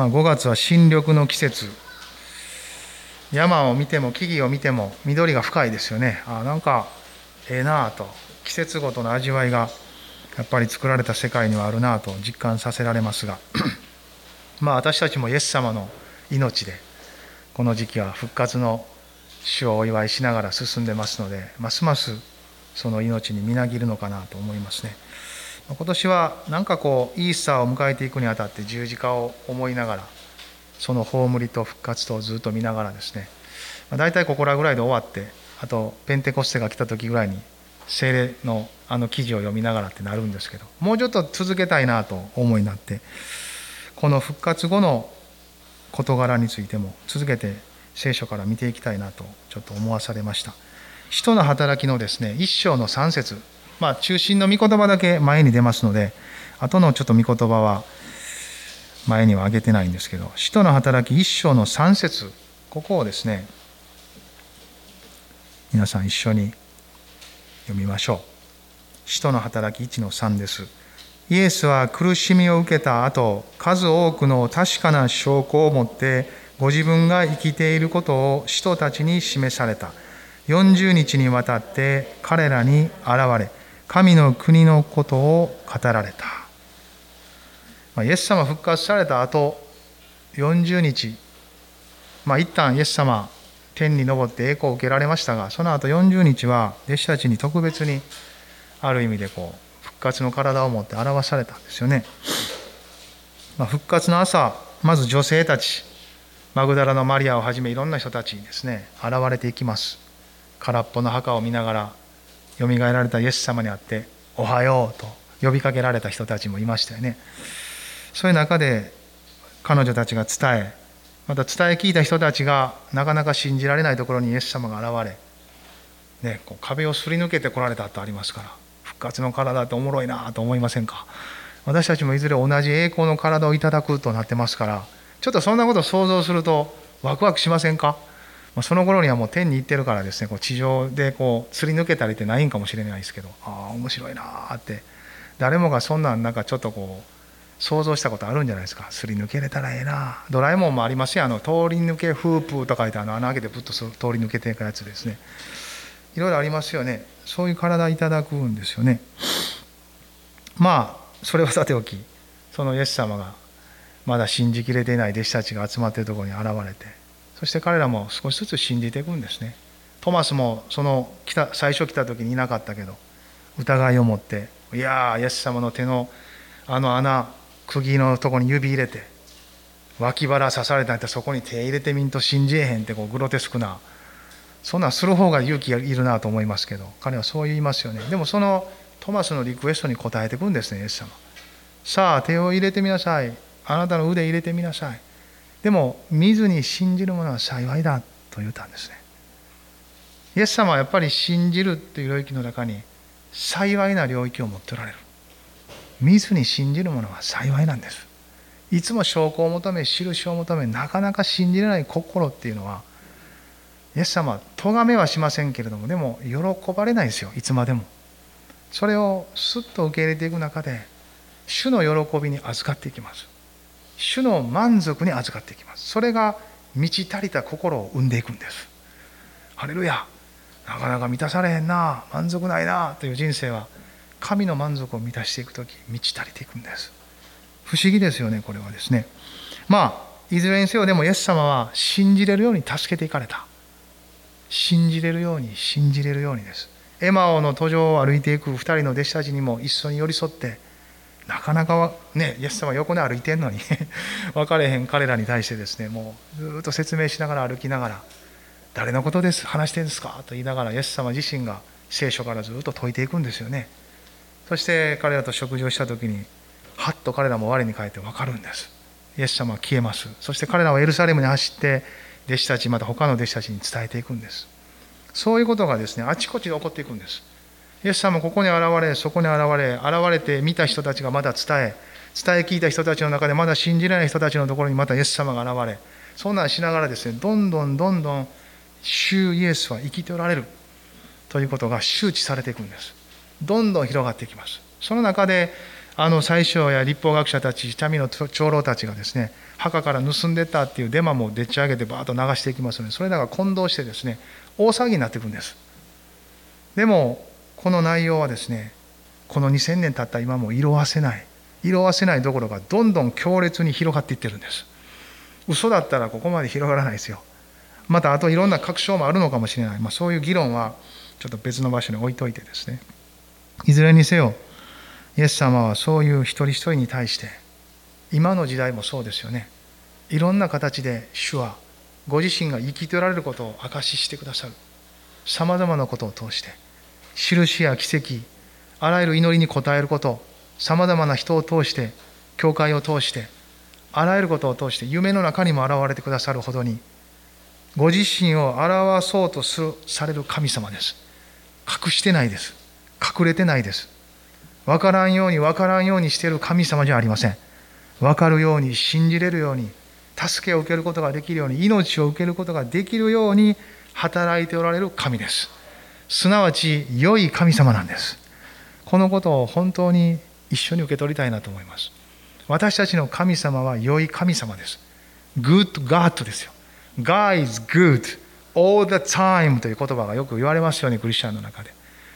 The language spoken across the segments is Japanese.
まあ、5月は新緑の季節。山を見ても木々を見ても緑が深いですよね。あなんかええなあと季節ごとの味わいがやっぱり作られた世界にはあるなあと実感させられますが。まあ私たちもイエス様の命でこの時期は復活の主をお祝いしながら進んでますのでますますその命にみなぎるのかなと思いますね。今年はなんかこうイースターを迎えていくにあたって十字架を思いながらその葬りと復活とずっと見ながらですね大体ここらぐらいで終わってあとペンテコステが来た時ぐらいに精霊のあの記事を読みながらってなるんですけどもうちょっと続けたいなと思いになってこの復活後の事柄についても続けて聖書から見ていきたいなとちょっと思わされました。使徒の働きのですね一章の3節。まあ、中心の御言葉だけ前に出ますので、後のちょっと御言葉は前には挙げてないんですけど、使徒の働き一章の3節ここをですね、皆さん一緒に読みましょう。使徒の働き1の3です。イエスは苦しみを受けた後、数多くの確かな証拠を持って、ご自分が生きていることを使徒たちに示された。40日にわたって彼らに現れ、神の国のことを語られた。ま、イエス様復活された後40日、まあ、一旦イエス様天に昇って栄光を受けられましたがその後40日は弟子たちに特別にある意味でこう復活の体を持って表されたんですよね、まあ、復活の朝まず女性たちマグダラのマリアをはじめいろんな人たちにですね現れていきます空っぽの墓を見ながらよみがえられたイエス様に会って「おはよう」と呼びかけられた人たちもいましたよね。そういう中で彼女たちが伝えまた伝え聞いた人たちがなかなか信じられないところにイエス様が現れ、ね、こう壁をすり抜けてこられたとありますから復活の体っておもろいなと思いませんか？私たちもいずれ同じ栄光の体をいただくとなってますからちょっとそんなことを想像するとワクワクしませんか？まその頃にはもう天に行ってるからですねこう地上でこうすり抜けたりってないんかもしれないですけどああ面白いなって。誰もがそんなんなんかちょっとこう想像したことあるんじゃないですか。すり抜けれたらええなドラえもんもありますよあの通り抜けフープと書いてあの穴開けてぶっと通り抜けていくやつですね。いろいろありますよね。そういう体いただくんですよね。まあそれはさておきそのイエス様がまだ信じきれていない弟子たちが集まっているところに現れてそして彼らも少しずつ信じていくんですね。トマスもその来た最初来た時にいなかったけど疑いを持っていやイエス様の手のあの穴釘のとこに指入れて脇腹刺されたんやったらそこに手入れてみんと信じえへんってこうグロテスクなそんなんする方が勇気がいるなと思いますけど彼はそう言いますよね。でもそのトマスのリクエストに応えていくんですねイエス様。さあ手を入れてみなさい。あなたの腕入れてみなさい。でも見ずに信じる者は幸いだと言ったんですね。イエス様はやっぱり信じるっていう領域の中に幸いな領域を持っておられる。見ずに信じる者は幸いなんです。いつも証拠を求め印を求めなかなか信じれない心っていうのはイエス様は咎めはしませんけれどもでも喜ばれないですよ。いつまでも。それをすっと受け入れていく中で主の喜びに預かっていきます。主の満足に預かっていきます。それが満ち足りた心を生んでいくんです。ハレルヤ。なかなか満たされへんな。満足ないな。という人生は神の満足を満たしていく時満ち足りていくんです。不思議ですよねこれはですね。まあいずれにせよでもイエス様は信じれるように助けていかれた。信じれるように信じれるようにです。エマオの途上を歩いていく2人の弟子たちにも一緒に寄り添ってなかなかねイエス様横で歩いてんのに 分かれへん彼らに対してですねもうずっと説明しながら歩きながら「誰のことです話してんですか?」と言いながらイエス様自身が聖書からずっと説いていくんですよね。そして彼らと食事をした時にはっと彼らも我に返って分かるんです。イエス様は消えます。そして彼らはエルサレムに走って弟子たちまた他の弟子たちに伝えていくんです。そういうことがですねあちこちで起こっていくんです。イエス様ここに現れ、そこに現れ、現れて見た人たちがまだ伝え、伝え聞いた人たちの中でまだ信じられない人たちのところにまたイエス様が現れ、そんなんしながらですね、どんどんどんどん、主イエスは生きておられるということが周知されていくんです。どんどん広がっていきます。その中で、あの最初や立法学者たち民の長老たちがですね墓から盗んでったっていうデマもでっち上げてバーッと流していきますのでそれらが混同してですね大騒ぎになっていくんですでもこの内容はですねこの2000年経った今も色あせない色あせないどころかどんどん強烈に広がっていってるんです。嘘だったらここまで広がらないですよ。またあといろんな確証もあるのかもしれない、まあ、そういう議論はちょっと別の場所に置いといてですね。いずれにせよイエス様はそういう一人一人に対して今の時代もそうですよね。いろんな形で主はご自身が生きておられることを証ししてくださる。さまざまなことを通して印や奇跡あらゆる祈りに応えることさまざまな人を通して教会を通してあらゆることを通して夢の中にも現れてくださるほどにご自身を表そうとするされる神様です。隠してないです。隠れてないです。分からんように分からんようにしている神様じゃありません。分かるように信じれるように助けを受けることができるように命を受けることができるように働いておられる神です。すなわち良い神様なんです。このことを本当に一緒に受け取りたいなと思います。私たちの神様は良い神様です。Good God ですよ。God is good all the time という言葉がよく言われますよねクリスチャンの中で。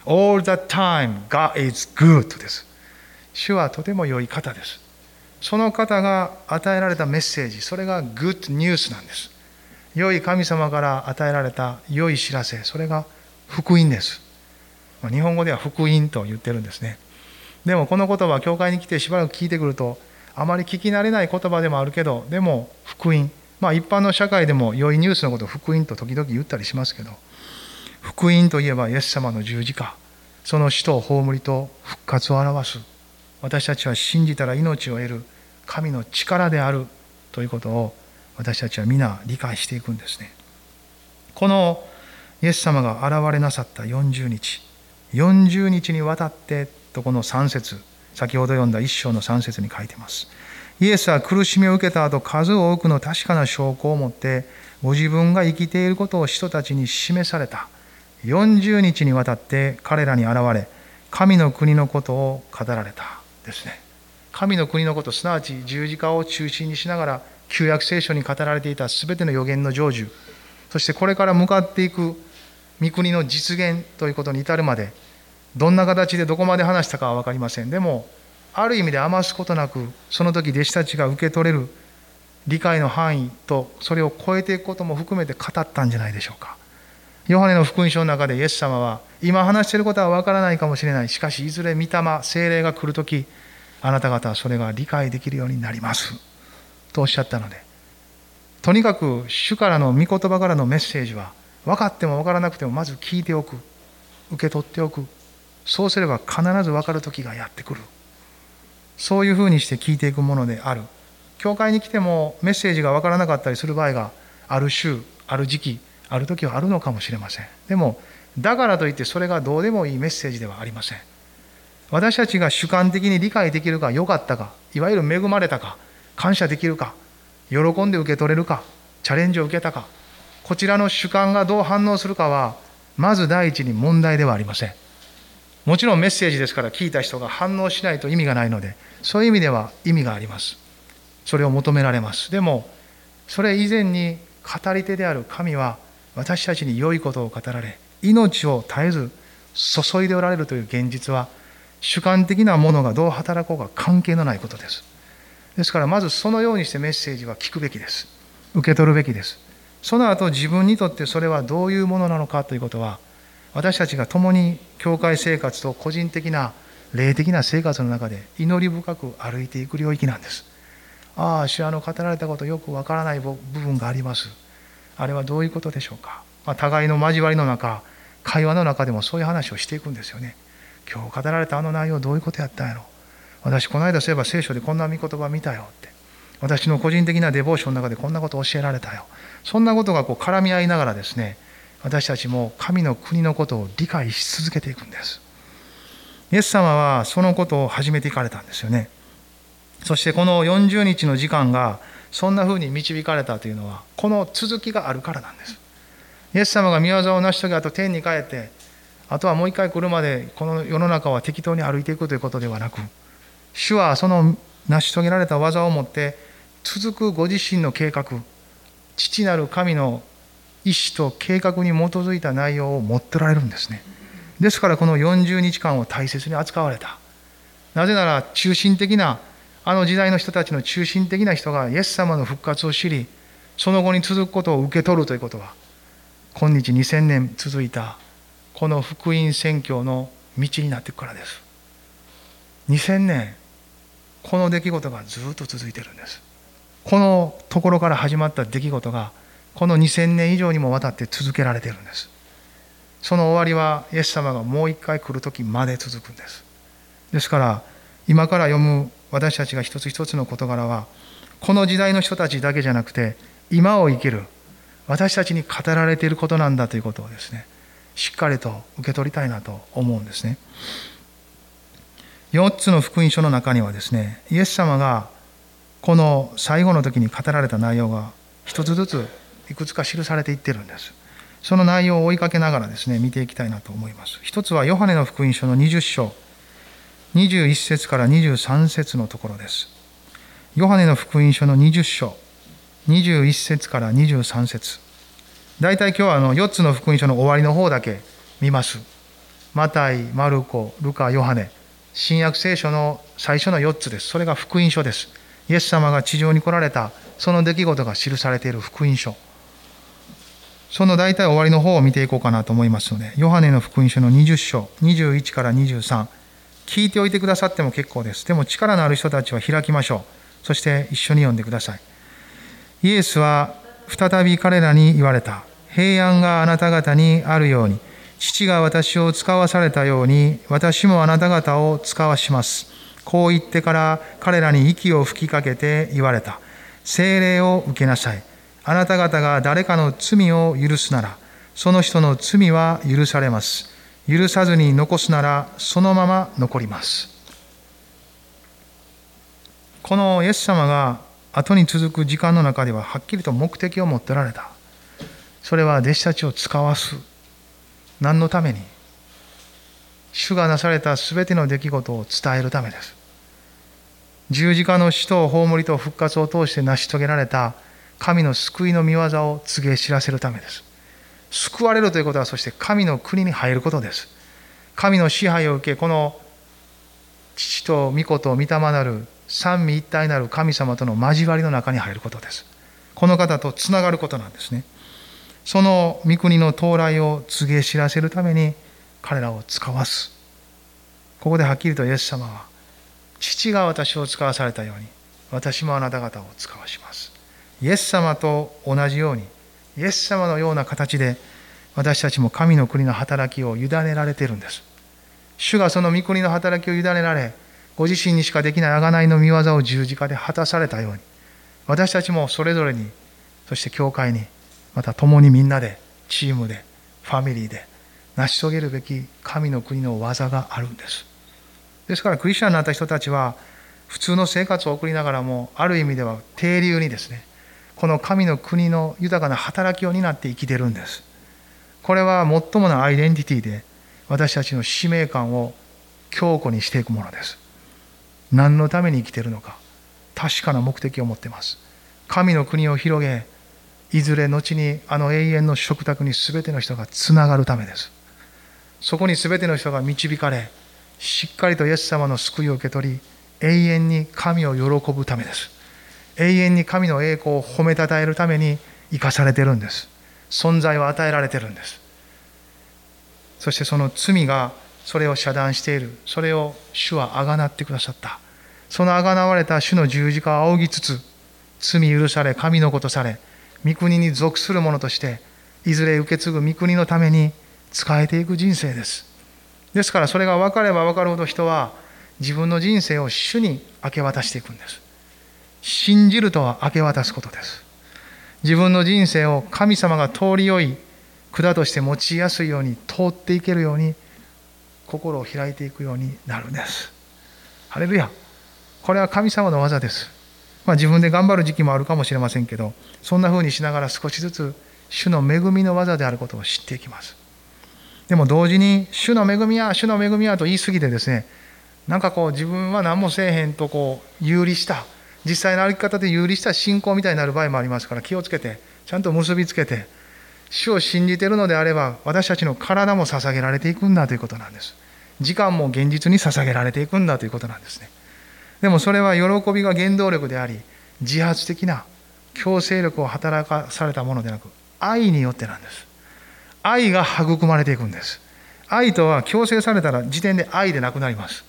All the time God is good です。主はとても良い方です。その方が与えられたメッセージそれが Good News なんです。良い神様から与えられた良い知らせそれが福音です。日本語では福音と言ってるんですね。でもこの言葉は教会に来てしばらく聞いてくるとあまり聞き慣れない言葉でもあるけどでも福音まあ一般の社会でも良いニュースのことを福音と時々言ったりしますけど福音といえばイエス様の十字架その死と葬りと復活を表す私たちは信じたら命を得る神の力であるということを私たちは皆理解していくんですね。このイエス様が現れなさった40日。40日にわたってとこの3節。先ほど読んだ一章の3節に書いてます。イエスは苦しみを受けた後数多くの確かな証拠を持ってご自分が生きていることを人たちに示された。40日にわたって彼らに現れ神の国のことを語られた。ですね。神の国のことすなわち十字架を中心にしながら旧約聖書に語られていた全ての予言の成就。そしてこれから向かっていく御国の実現ということに至るまでどんな形でどこまで話したかは分かりません。でもある意味で余すことなくその時弟子たちが受け取れる理解の範囲とそれを超えていくことも含めて語ったんじゃないでしょうか。ヨハネの福音書の中でイエス様は今話していることは分からないかもしれない。しかしいずれ御霊精霊が来る時あなた方はそれが理解できるようになります。とおっしゃったのでとにかく主からの御言葉からのメッセージは分かっても分からなくてもまず聞いておく。受け取っておく。そうすれば必ず分かる時がやってくる。そういうふうにして聞いていくものである。教会に来てもメッセージが分からなかったりする場合がある週ある時期ある時はあるのかもしれません。でもだからといってそれがどうでもいいメッセージではありません。私たちが主観的に理解できるか良かったかいわゆる恵まれたか感謝できるか喜んで受け取れるかチャレンジを受けたかこちらの主観がどう反応するかはまず第一に問題ではありませんもちろんメッセージですから聞いた人が反応しないと意味がないのでそういう意味では意味がありますそれを求められますでもそれ以前に語り手である神は私たちに良いことを語られ命を絶えず注いでおられるという現実は主観的なものがどう働こうか関係のないことです。ですからまずそのようにしてメッセージは聞くべきです。受け取るべきです。その後自分にとってそれはどういうものなのかということは私たちが共に教会生活と個人的な霊的な生活の中で祈り深く歩いていく領域なんです。ああ、主あの語られたことよくわからない部分があります。あれはどういうことでしょうか。まあ、互いの交わりの中、会話の中でもそういう話をしていくんですよね。今日語られたあの内容どういうことやったんやろ私この間そういえば聖書でこんな御言葉見たよって私の個人的なデボーションの中でこんなこと教えられたよ。そんなことがこう絡み合いながらですね私たちも神の国のことを理解し続けていくんです。イエス様はそのことを始めていかれたんですよね。そしてこの40日の時間がそんな風に導かれたというのはこの続きがあるからなんです。イエス様が御業を成し遂げあと天に帰ってあとはもう一回来るまでこの世の中は適当に歩いていくということではなく主はその成し遂げられた技をもって続くご自身の計画父なる神の意志と計画に基づいた内容を持っておられるんですね。ですからこの40日間を大切に扱われた。なぜなら中心的なあの時代の人たちの中心的な人がイエス様の復活を知りその後に続くことを受け取るということは今日2000年続いたこの福音宣教の道になっていくからです。2000年この出来事がずっと続いてるんです。このところから始まった出来事がこの2000年以上にもわたって続けられてるんです。その終わりはイエス様がもう一回来る時まで続くんです。ですから今から読む私たちが一つ一つの事柄はこの時代の人たちだけじゃなくて今を生きる私たちに語られていることなんだということをですねしっかりと受け取りたいなと思うんですね。4つの福音書の中にはですねイエス様がこの最後の時に語られた内容が一つずついくつか記されていってるんです。その内容を追いかけながらですね見ていきたいなと思います。一つはヨハネの福音書の20章21節から23節のところです。ヨハネの福音書の20章21節から23節。大体今日はあの4つの福音書の終わりの方だけ見ます。マタイ、マルコ、ルカ、ヨハネ。新約聖書の最初の4つです。それが福音書です。イエス様が地上に来られた。その出来事が記されている福音書。その大体終わりの方を見ていこうかなと思いますのでヨハネの福音書の20章21から23聞いておいてくださっても結構です。でも力のある人たちは開きましょう。そして一緒に読んでください。イエスは再び彼らに言われた。平安があなた方にあるように。父が私を使わされたように私もあなた方を使わします。こう言ってから彼らに息を吹きかけて言われた。精霊を受けなさい。あなた方が誰かの罪を許すならその人の罪は許されます。許さずに残すならそのまま残ります。このイエス様が後に続く時間の中でははっきりと目的を持ってられた。それは弟子たちを使わす。何のために？主がなされた全ての出来事を伝えるためです。十字架の死と葬りと復活を通して成し遂げられた神の救いの御業を告げ知らせるためです。救われるということはそして神の国に入ることです。神の支配を受けこの父と御子と御霊なる三位一体なる神様との交わりの中に入ることです。この方とつながることなんですね。その御国の到来を告げ知らせるために彼らを使わす。ここではっきりとイエス様は父が私を使わされたように私もあなた方を使わします。イエス様と同じようにイエス様のような形で私たちも神の国の働きを委ねられているんです。主がその御国の働きを委ねられご自身にしかできない贖いの御業を十字架で果たされたように私たちもそれぞれにそして教会にまた共にみんなでチームでファミリーで成し遂げるべき神の国の技があるんです。ですからクリスチャンになった人たちは普通の生活を送りながらもある意味では定流にですねこの神の国の豊かな働きを担って生きてるんです。これは最もなアイデンティティで私たちの使命感を強固にしていくものです。何のために生きているのか確かな目的を持ってます。神の国を広げいずれ後にあの永遠の食卓に全ての人がつながるためです。そこに全ての人が導かれしっかりとイエス様の救いを受け取り永遠に神を喜ぶためです。永遠に神の栄光を褒めたたえるために生かされてるんです。存在を与えられてるんです。そしてその罪がそれを遮断している。それを主はあがなってくださった。そのあがなわれた主の十字架を仰ぎつつ罪許され神のことされ御国に属する者としていずれ受け継ぐ御国のために仕えていく人生です。ですからそれが分かれば分かるほど人は自分の人生を主に明け渡していくんです。信じるとは明け渡すことです。自分の人生を神様が通りよい管として用いやすいように通っていけるように心を開いていくようになるんです。ハレルヤ。これは神様の技です。まあ自分で頑張る時期もあるかもしれませんけどそんな風にしながら少しずつ主の恵みの技であることを知っていきます。でも同時に主の恵みや主の恵みやと言い過ぎてですねなんかこう自分は何もせえへんとこう有利した実際の歩き方で有利した信仰みたいになる場合もありますから気をつけてちゃんと結びつけて主を信じているのであれば私たちの体も捧げられていくんだということなんです。時間も現実に捧げられていくんだということなんですね。でもそれは喜びが原動力であり自発的な強制力を働かされたものでなく愛によってなんです。愛が育まれていくんです。愛とは強制されたら時点で愛でなくなります。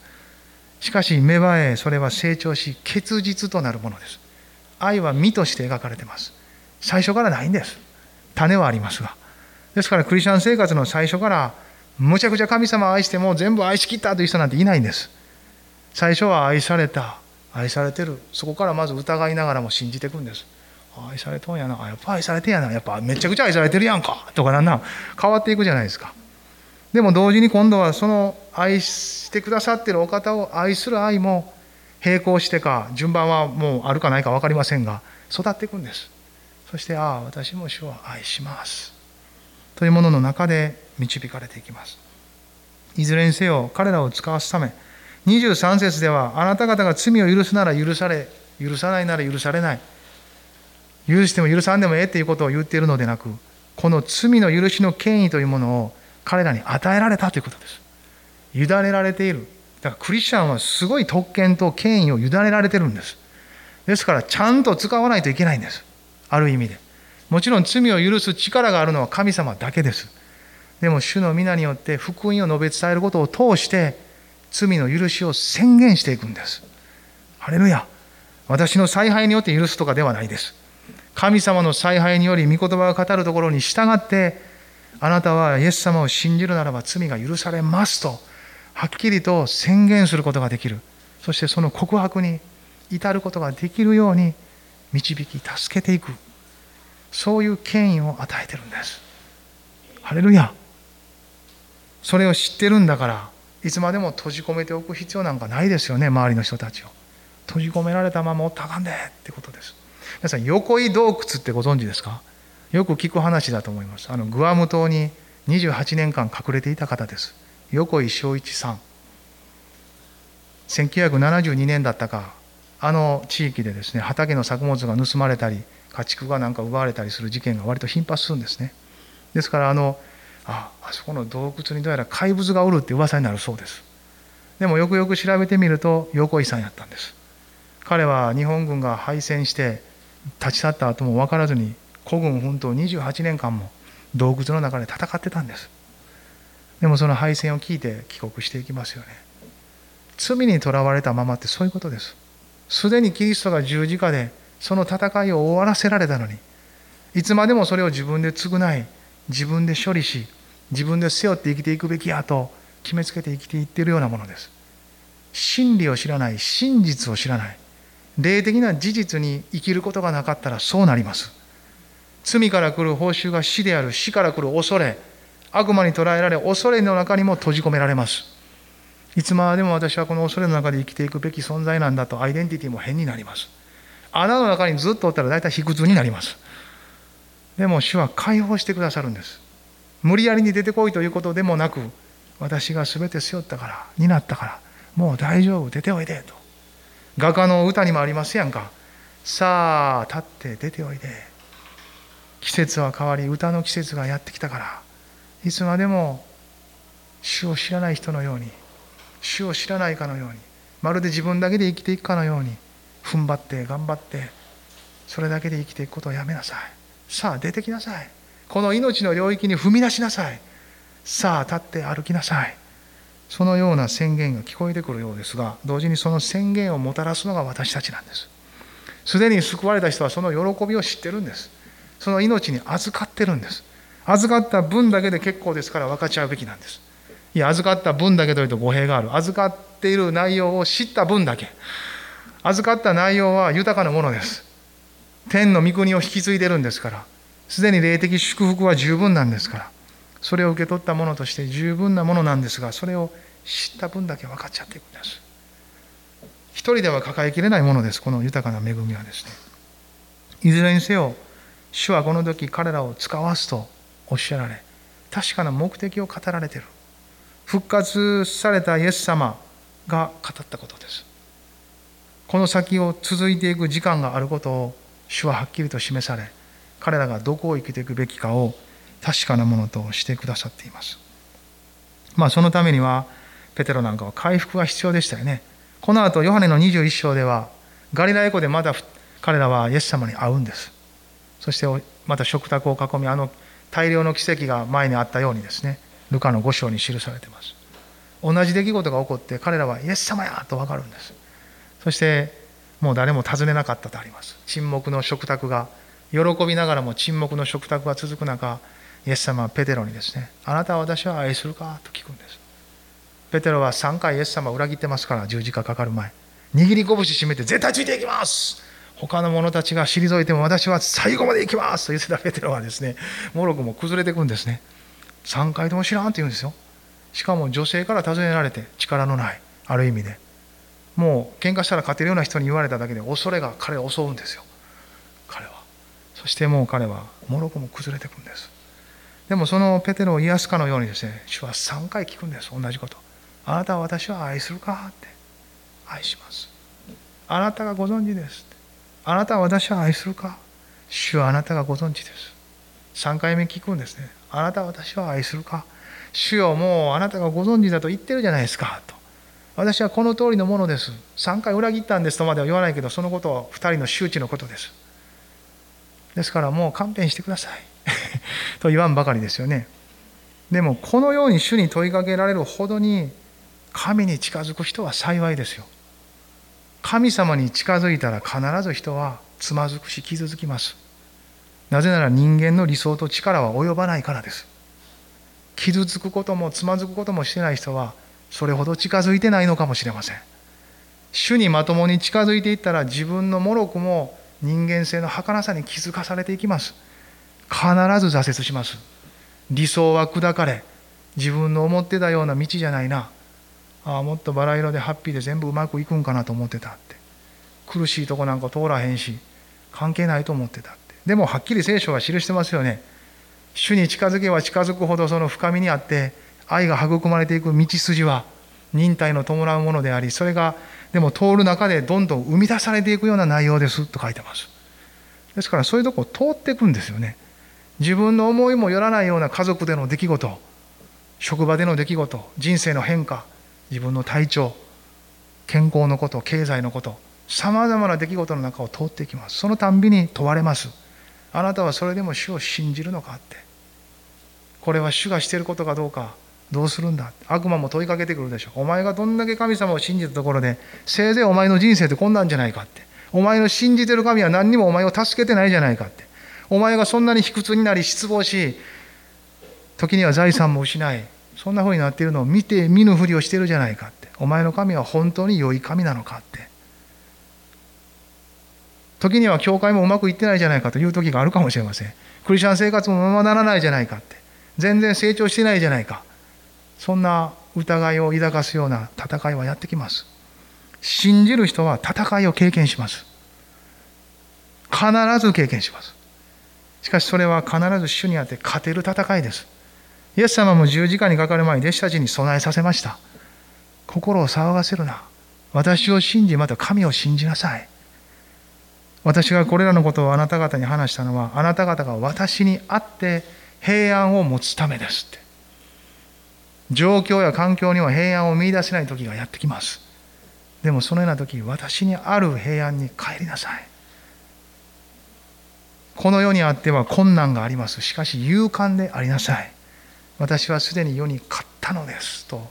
しかし芽生えそれは成長し結実となるものです。愛は実として描かれています。最初からないんです。種はありますが。ですからクリスチャン生活の最初からむちゃくちゃ神様を愛しても全部愛しきったという人なんていないんです。最初は愛された。愛されてる。そこからまず疑いながらも信じていくんです。愛されとんやな。やっぱ愛されてんやな。やっぱめちゃくちゃ愛されてるやんか。とかなんなん。変わっていくじゃないですか。でも同時に今度はその愛してくださってるお方を愛する愛も並行してか順番はもうあるかないか分かりませんが育っていくんです。そしてああ私も主を愛します。というものの中で導かれていきます。いずれにせよ彼らを使わすため23節ではあなた方が罪を許すなら許され許さないなら許されない。許しても許さんでもええっていうことを言っているのでなくこの罪の許しの権威というものを彼らに与えられたということです。委ねられている。だからクリスチャンはすごい特権と権威を委ねられてるんです。ですからちゃんと使わないといけないんです。ある意味で。もちろん罪を許す力があるのは神様だけです。でも主の皆によって福音を述べ伝えることを通して罪の許しを宣言していくんです。ハレルヤ。私の采配によって許すとかではないです。神様の采配により御言葉が語るところに従ってあなたはイエス様を信じるならば罪が許されますとはっきりと宣言することができる。そしてその告白に至ることができるように導き助けていく。そういう権威を与えてるんです。ハレルヤ。それを知ってるんだからいつまでも閉じ込めておく必要なんかないですよね周りの人たちを。閉じ込められたままおったかんでってことです。皆さん横井洞窟ってご存知ですか？よく聞く話だと思います。あのグアム島に28年間隠れていた方です。横井正一さん。1972年だったか。あの地域でですね畑の作物が盗まれたり家畜がなんか奪われたりする事件が割と頻発するんですね。ですからあのああそこの洞窟にどうやら怪物がおるって噂になるそうです。でもよくよく調べてみると横井さんやったんです。彼は日本軍が敗戦して立ち去った後も分からずに孤軍奮闘28年間も洞窟の中で戦ってたんです。でもその敗戦を聞いて帰国していきますよね。罪にとらわれたままってそういうことです。すでにキリストが十字架でその戦いを終わらせられたのにいつまでもそれを自分で償い自分で処理し自分で背負って生きていくべきやと決めつけて生きていっているようなものです。真理を知らない真実を知らない。霊的な事実に生きることがなかったらそうなります。罪から来る報酬が死である死から来る恐れ悪魔に捉えられ恐れの中にも閉じ込められます。いつまでも私はこの恐れの中で生きていくべき存在なんだとアイデンティティも変になります。穴の中にずっとおったら大体卑屈になります。でも主は解放してくださるんです。無理やりに出てこいということでもなく私が全て背負ったからになったからもう大丈夫出ておいでと。画家の歌にもありますやんか。さあ立って出ておいで。季節は変わり歌の季節がやってきたから。いつまでも主を知らない人のように主を知らないかのようにまるで自分だけで生きていくかのように踏ん張って頑張ってそれだけで生きていくことをやめなさい。さあ出てきなさい。この命の領域に踏み出しなさい。さあ立って歩きなさい。そのような宣言が聞こえてくるようですが同時にその宣言をもたらすのが私たちなんです。すでに救われた人はその喜びを知ってるんです。その命に預かってるんです。預かった分だけで結構ですから分かち合うべきなんです。いや預かった分だけというと語弊がある。預かっている内容を知った分だけ。預かった内容は豊かなものです。天の御国を引き継いでるんですから。すでに霊的祝福は十分なんですから。それを受け取ったものとして十分なものなんですがそれを知った分だけ分かっちゃっていくんです。一人では抱えきれないものです。この豊かな恵みはですね。いずれにせよ主はこの時彼らを使わすとおっしゃられ確かな目的を語られている。復活されたイエス様が語ったことです。この先を続いていく時間があることを主ははっきりと示され彼らがどこを生きていくべきかを確かなものとしてくださっています。まあそのためにはペテロなんかは回復が必要でしたよね。この後ヨハネの21章ではガリラエ湖でまだ彼らはイエス様に会うんです。そしてまた食卓を囲みあの大量の奇跡が前にあったようにですねルカの5章に記されています。同じ出来事が起こって彼らはイエス様やと分かるんです。そしてもう誰も尋ねなかったとあります。沈黙の食卓が喜びながらも沈黙の食卓が続く中イエス様はペテロにですねあなたは私は愛するか？と聞くんです。ペテロは3回イエス様を裏切ってますから十字架かかる前握り拳締めて絶対ついていきます他の者たちが退いても私は最後まで行きます！と言ってたペテロはですねもろくも崩れていくんですね。3回とも知らんって言うんですよ。しかも女性から尋ねられて力のないある意味で。もう喧嘩したら勝てるような人に言われただけで恐れが彼を襲うんですよ。彼は。そしてもう彼はもろくも崩れていくんです。でもそのペテロを癒すかのようにですね主は3回聞くんです。同じこと。あなたは私は愛するかって。愛します。あなたがご存知です。あなたは私は愛するか。主はあなたがご存知です。3回目聞くんですね。あなたは私は愛するか。主よもうあなたがご存知だと言ってるじゃないですか。と私はこの通りのものです。3回裏切ったんですとまでは言わないけどそのことは2人の周知のことです。ですからもう勘弁してください。と言わんばかりですよね。でもこのように主に問いかけられるほどに神に近づく人は幸いですよ。神様に近づいたら必ず人はつまずくし傷つきます。なぜなら人間の理想と力は及ばないからです。傷つくこともつまずくこともしてない人はそれほど近づいてないのかもしれません。主にまともに近づいていったら自分のもろくも人間性の儚さに気づかされていきます。必ず挫折します。理想は砕かれ自分の思ってたような道じゃないな。ああもっとバラ色でハッピーで全部うまくいくんかなと思ってたって。苦しいとこなんか通らへんし関係ないと思ってたって。でもはっきり聖書は記してますよね。主に近づけば近づくほどその深みにあって愛が育まれていく道筋は忍耐の伴うものでありそれがでも通る中でどんどん生み出されていくような内容ですと書いてます。ですからそういうとこを通っていくんですよね。自分の思いもよらないような家族での出来事職場での出来事人生の変化自分の体調健康のこと経済のことさまざまな出来事の中を通っていきます。そのたんびに問われます。あなたはそれでも主を信じるのかって。これは主がしていることかどうか。どうするんだ？悪魔も問いかけてくるでしょ。お前がどんだけ神様を信じたところでせいぜいお前の人生ってこんなんじゃないかって。お前の信じてる神は何にもお前を助けてないじゃないかって。お前がそんなに卑屈になり失望し時には財産も失いそんなふうになっているのを見て見ぬふりをしてるじゃないかって。お前の神は本当に良い神なのかって。時には教会もうまくいってないじゃないかという時があるかもしれません。クリスチャン生活もままならないじゃないかって。全然成長してないじゃないか。そんな疑いを抱かすような戦いはやってきます。信じる人は戦いを経験します。必ず経験します。しかしそれは必ず主にあって勝てる戦いです。イエス様も十字架にかかる前に弟子たちに備えさせました。心を騒がせるな。私を信じまた神を信じなさい。私がこれらのことをあなた方に話したのはあなた方が私に会って平安を持つためですって。状況や環境には平安を見いだせない時がやってきますでもそのような時私にある平安に帰りなさいこの世にあっては困難があります。しかし勇敢でありなさい。私はすでに世に勝ったのです。と、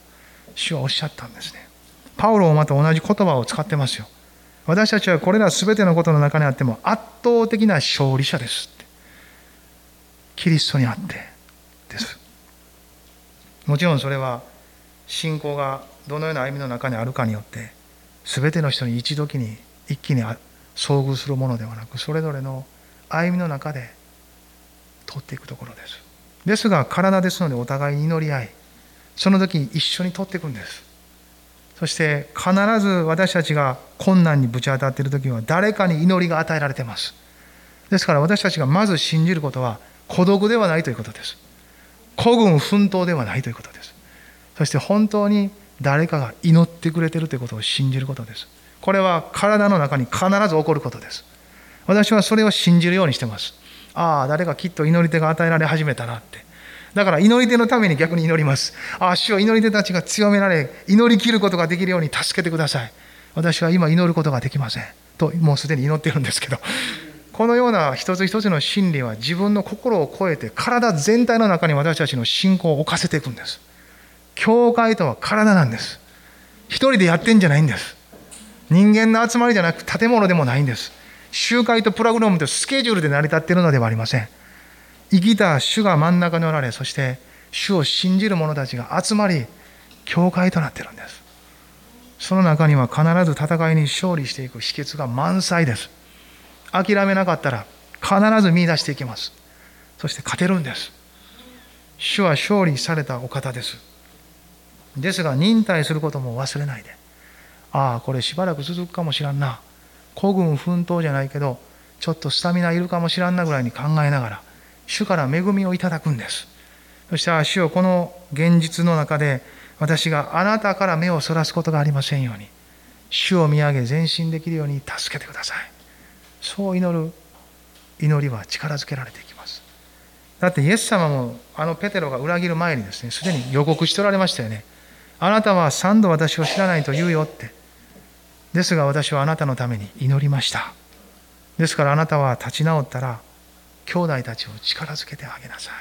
主はおっしゃったんですね。パウロもまた同じ言葉を使ってますよ。私たちはこれら全てのことの中にあっても圧倒的な勝利者です。キリストにあってです。もちろんそれは信仰がどのような歩みの中にあるかによって全ての人に一時に一気に遭遇するものではなくそれぞれの歩みの中で通っていくところです。ですが体ですのでお互いに祈り合いその時一緒に通っていくんです。そして必ず私たちが困難にぶち当たっている時は誰かに祈りが与えられています。ですから私たちがまず信じることは孤独ではないということです。孤軍奮闘ではないということですそして本当に誰かが祈ってくれてるということを信じることですこれは体の中に必ず起こることです私はそれを信じるようにしてますああ誰かきっと祈り手が与えられ始めたなってだから祈り手のために逆に祈ります。ああ、主は祈り手たちが強められ、祈りきることができるように助けてください。私は今祈ることができません。と、もうすでに祈ってるんですけど。このような一つ一つの真理は自分の心を超えて体全体の中に私たちの信仰を置かせていくんです。教会とは体なんです。一人でやってんじゃないんです。人間の集まりじゃなく建物でもないんです。集会とプログラムとスケジュールで成り立っているのではありません。生きた主が真ん中におられ、そして主を信じる者たちが集まり、教会となっているんです。その中には必ず戦いに勝利していく秘訣が満載です。諦めなかったら必ず見出していきます。そして勝てるんです。主は勝利されたお方です。ですが忍耐することも忘れないで。ああ、これしばらく続くかもしらんな。孤軍奮闘じゃないけど、ちょっとスタミナいるかもしらんなぐらいに考えながら、主から恵みをいただくんです。そして主をこの現実の中で私があなたから目をそらすことがありませんように主を見上げ前進できるように助けてください。そう祈る祈りは力づけられていきます。だってイエス様もあのペテロが裏切る前にですねすでに予告しておられましたよね。あなたは三度私を知らないと言うよって。ですが私はあなたのために祈りました。ですからあなたは立ち直ったら兄弟たちを力づけてあげなさい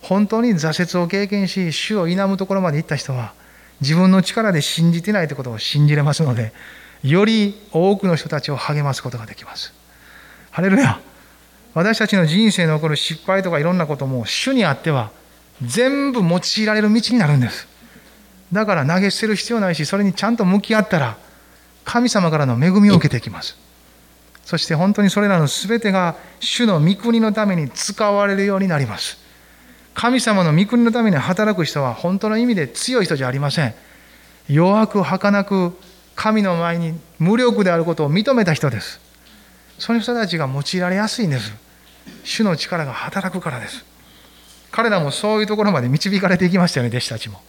本当に挫折を経験し主を否むところまで行った人は自分の力で信じてないということを信じれますのでより多くの人たちを励ますことができますハレルヤ私たちの人生に起こる失敗とかいろんなことも主にあっては全部用いられる道になるんですだから投げ捨てる必要ないしそれにちゃんと向き合ったら神様からの恵みを受けていきますそして本当にそれらの全てが主の御国のために使われるようになります。神様の御国のために働く人は本当の意味で強い人じゃありません。弱く儚く神の前に無力であることを認めた人です。その人たちが用いられやすいんです。主の力が働くからです。彼らもそういうところまで導かれていきましたよね、弟子たちも。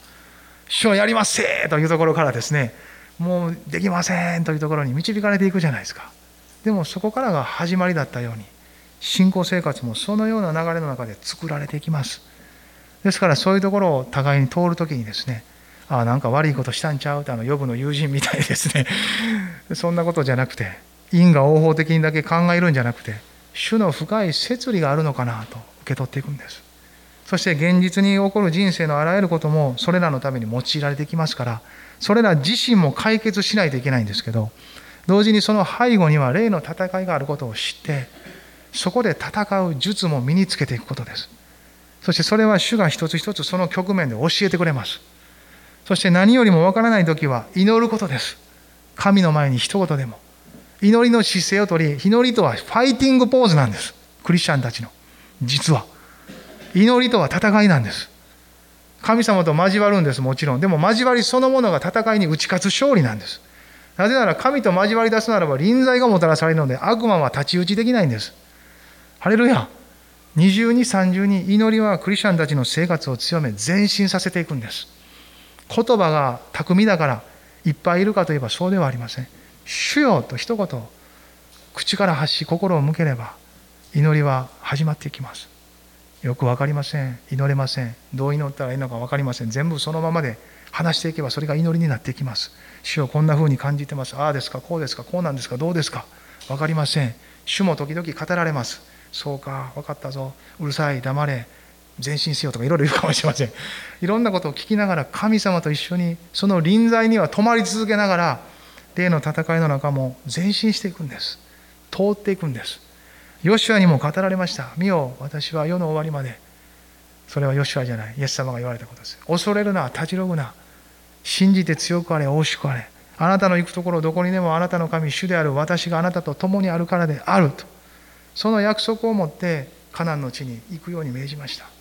主をやりますせというところからですね、もうできませんというところに導かれていくじゃないですか。でもそこからが始まりだったように信仰生活もそのような流れの中で作られていきますですからそういうところを互いに通るときにですねあなんか悪いことしたんちゃうってあの予部の友人みたいですね。そんなことじゃなくて因果応報的にだけ考えるんじゃなくて主の深い摂理があるのかなと受け取っていくんです。そして現実に起こる人生のあらゆることもそれらのために用いられてきますからそれら自身も解決しないといけないんですけど同時にその背後には霊の戦いがあることを知ってそこで戦う術も身につけていくことです。そしてそれは主が一つ一つその局面で教えてくれます。そして何よりもわからない時は祈ることです。神の前に一言でも。祈りの姿勢をとり祈りとはファイティングポーズなんです。クリスチャンたちの。実は。祈りとは戦いなんです。神様と交わるんですもちろん。でも交わりそのものが戦いに打ち勝つ勝利なんです。なぜなら神と交わり出すならば臨在がもたらされるので悪魔は太刀打ちできないんです。ハレルヤ。二重に三重に祈りはクリスチャンたちの生活を強め前進させていくんです。言葉が巧みだからいっぱいいるかといえばそうではありません。主よと一言口から発し心を向ければ祈りは始まっていきます。よく分かりません。祈れません。どう祈ったらいいのか分かりません。全部そのままで話していけばそれが祈りになっていきます。主をこんな風に感じてます。ああですか、こうですか、こうなんですか、どうですか。分かりません。主も時々語られます。そうか、分かったぞ。うるさい、黙れ。前進しようとかいろいろ言うかもしれません。いろんなことを聞きながら神様と一緒にその臨在には止まり続けながら霊の戦いの中も前進していくんです。通っていくんです。ヨシュアにも語られました。見よ、私は世の終わりまで。それはヨシュアじゃない。イエス様が言われたことです。恐れるな、立ち退くな。信じて強くあれ、大しくあれ。あなたの行くところどこにでもあなたの神、主である私があなたと共にあるからであると。その約束を持ってカナンの地に行くように命じました。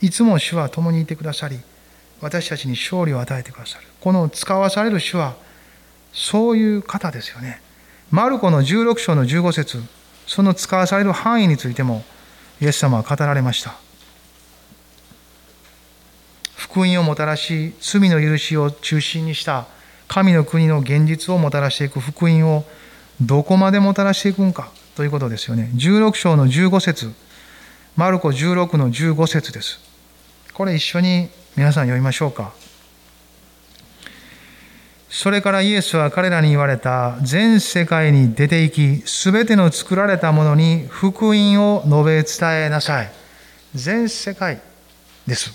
いつも主は共にいてくださり、私たちに勝利を与えてくださる。この使わされる主は、そういう方ですよね。マルコの16章の15節その使わされる範囲についても、イエス様は語られました。福音をもたらし罪の許しを中心にした神の国の現実をもたらしていく福音をどこまでもたらしていくんかということですよね16章の15節マルコ16の15節ですこれ一緒に皆さん読みましょうか。それからイエスは彼らに言われた全世界に出て行きすべての作られたものに福音を述べ伝えなさい。全世界です。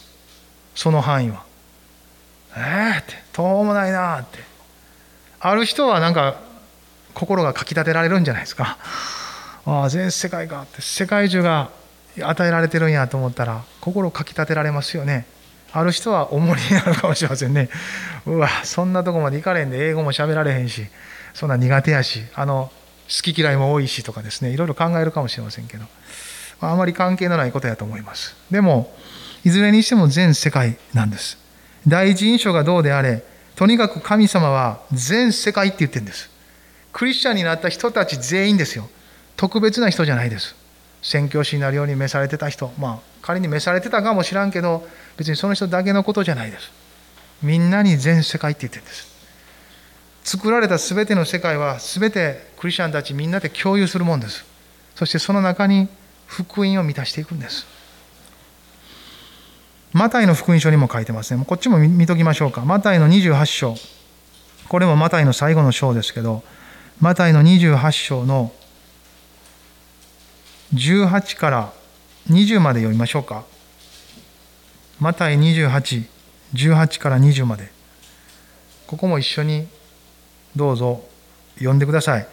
その範囲は。ええー、ってとうもないなって。ある人はなんか心がかきたてられるんじゃないですか。ああ全世界かって世界中が与えられてるんやと思ったら心かきたてられますよね。ある人は重りになるかもしれませんね。うわそんなとこまで行かれんで英語も喋られへんしそんな苦手やしあの好き嫌いも多いしとかですね。いろいろ考えるかもしれませんけど。あまり関係のないことやと思います。でもいずれにしても全世界なんです。第一印象がどうであれとにかく神様は全世界って言ってるんです。クリスチャンになった人たち全員ですよ。特別な人じゃないです。宣教師になるように召されてた人まあ仮に召されてたかもしらんけど別にその人だけのことじゃないです。みんなに全世界って言ってるんです。作られた全ての世界は全てクリスチャンたちみんなで共有するもんです。そしてその中に福音を満たしていくんです。マタイの福音書にも書いてますね。こっちも見ときましょうか。マタイの28章。これもマタイの最後の章ですけどマタイの28章の18から20まで読みましょうか。マタイ28、18から20まで。ここも一緒にどうぞ読んでください。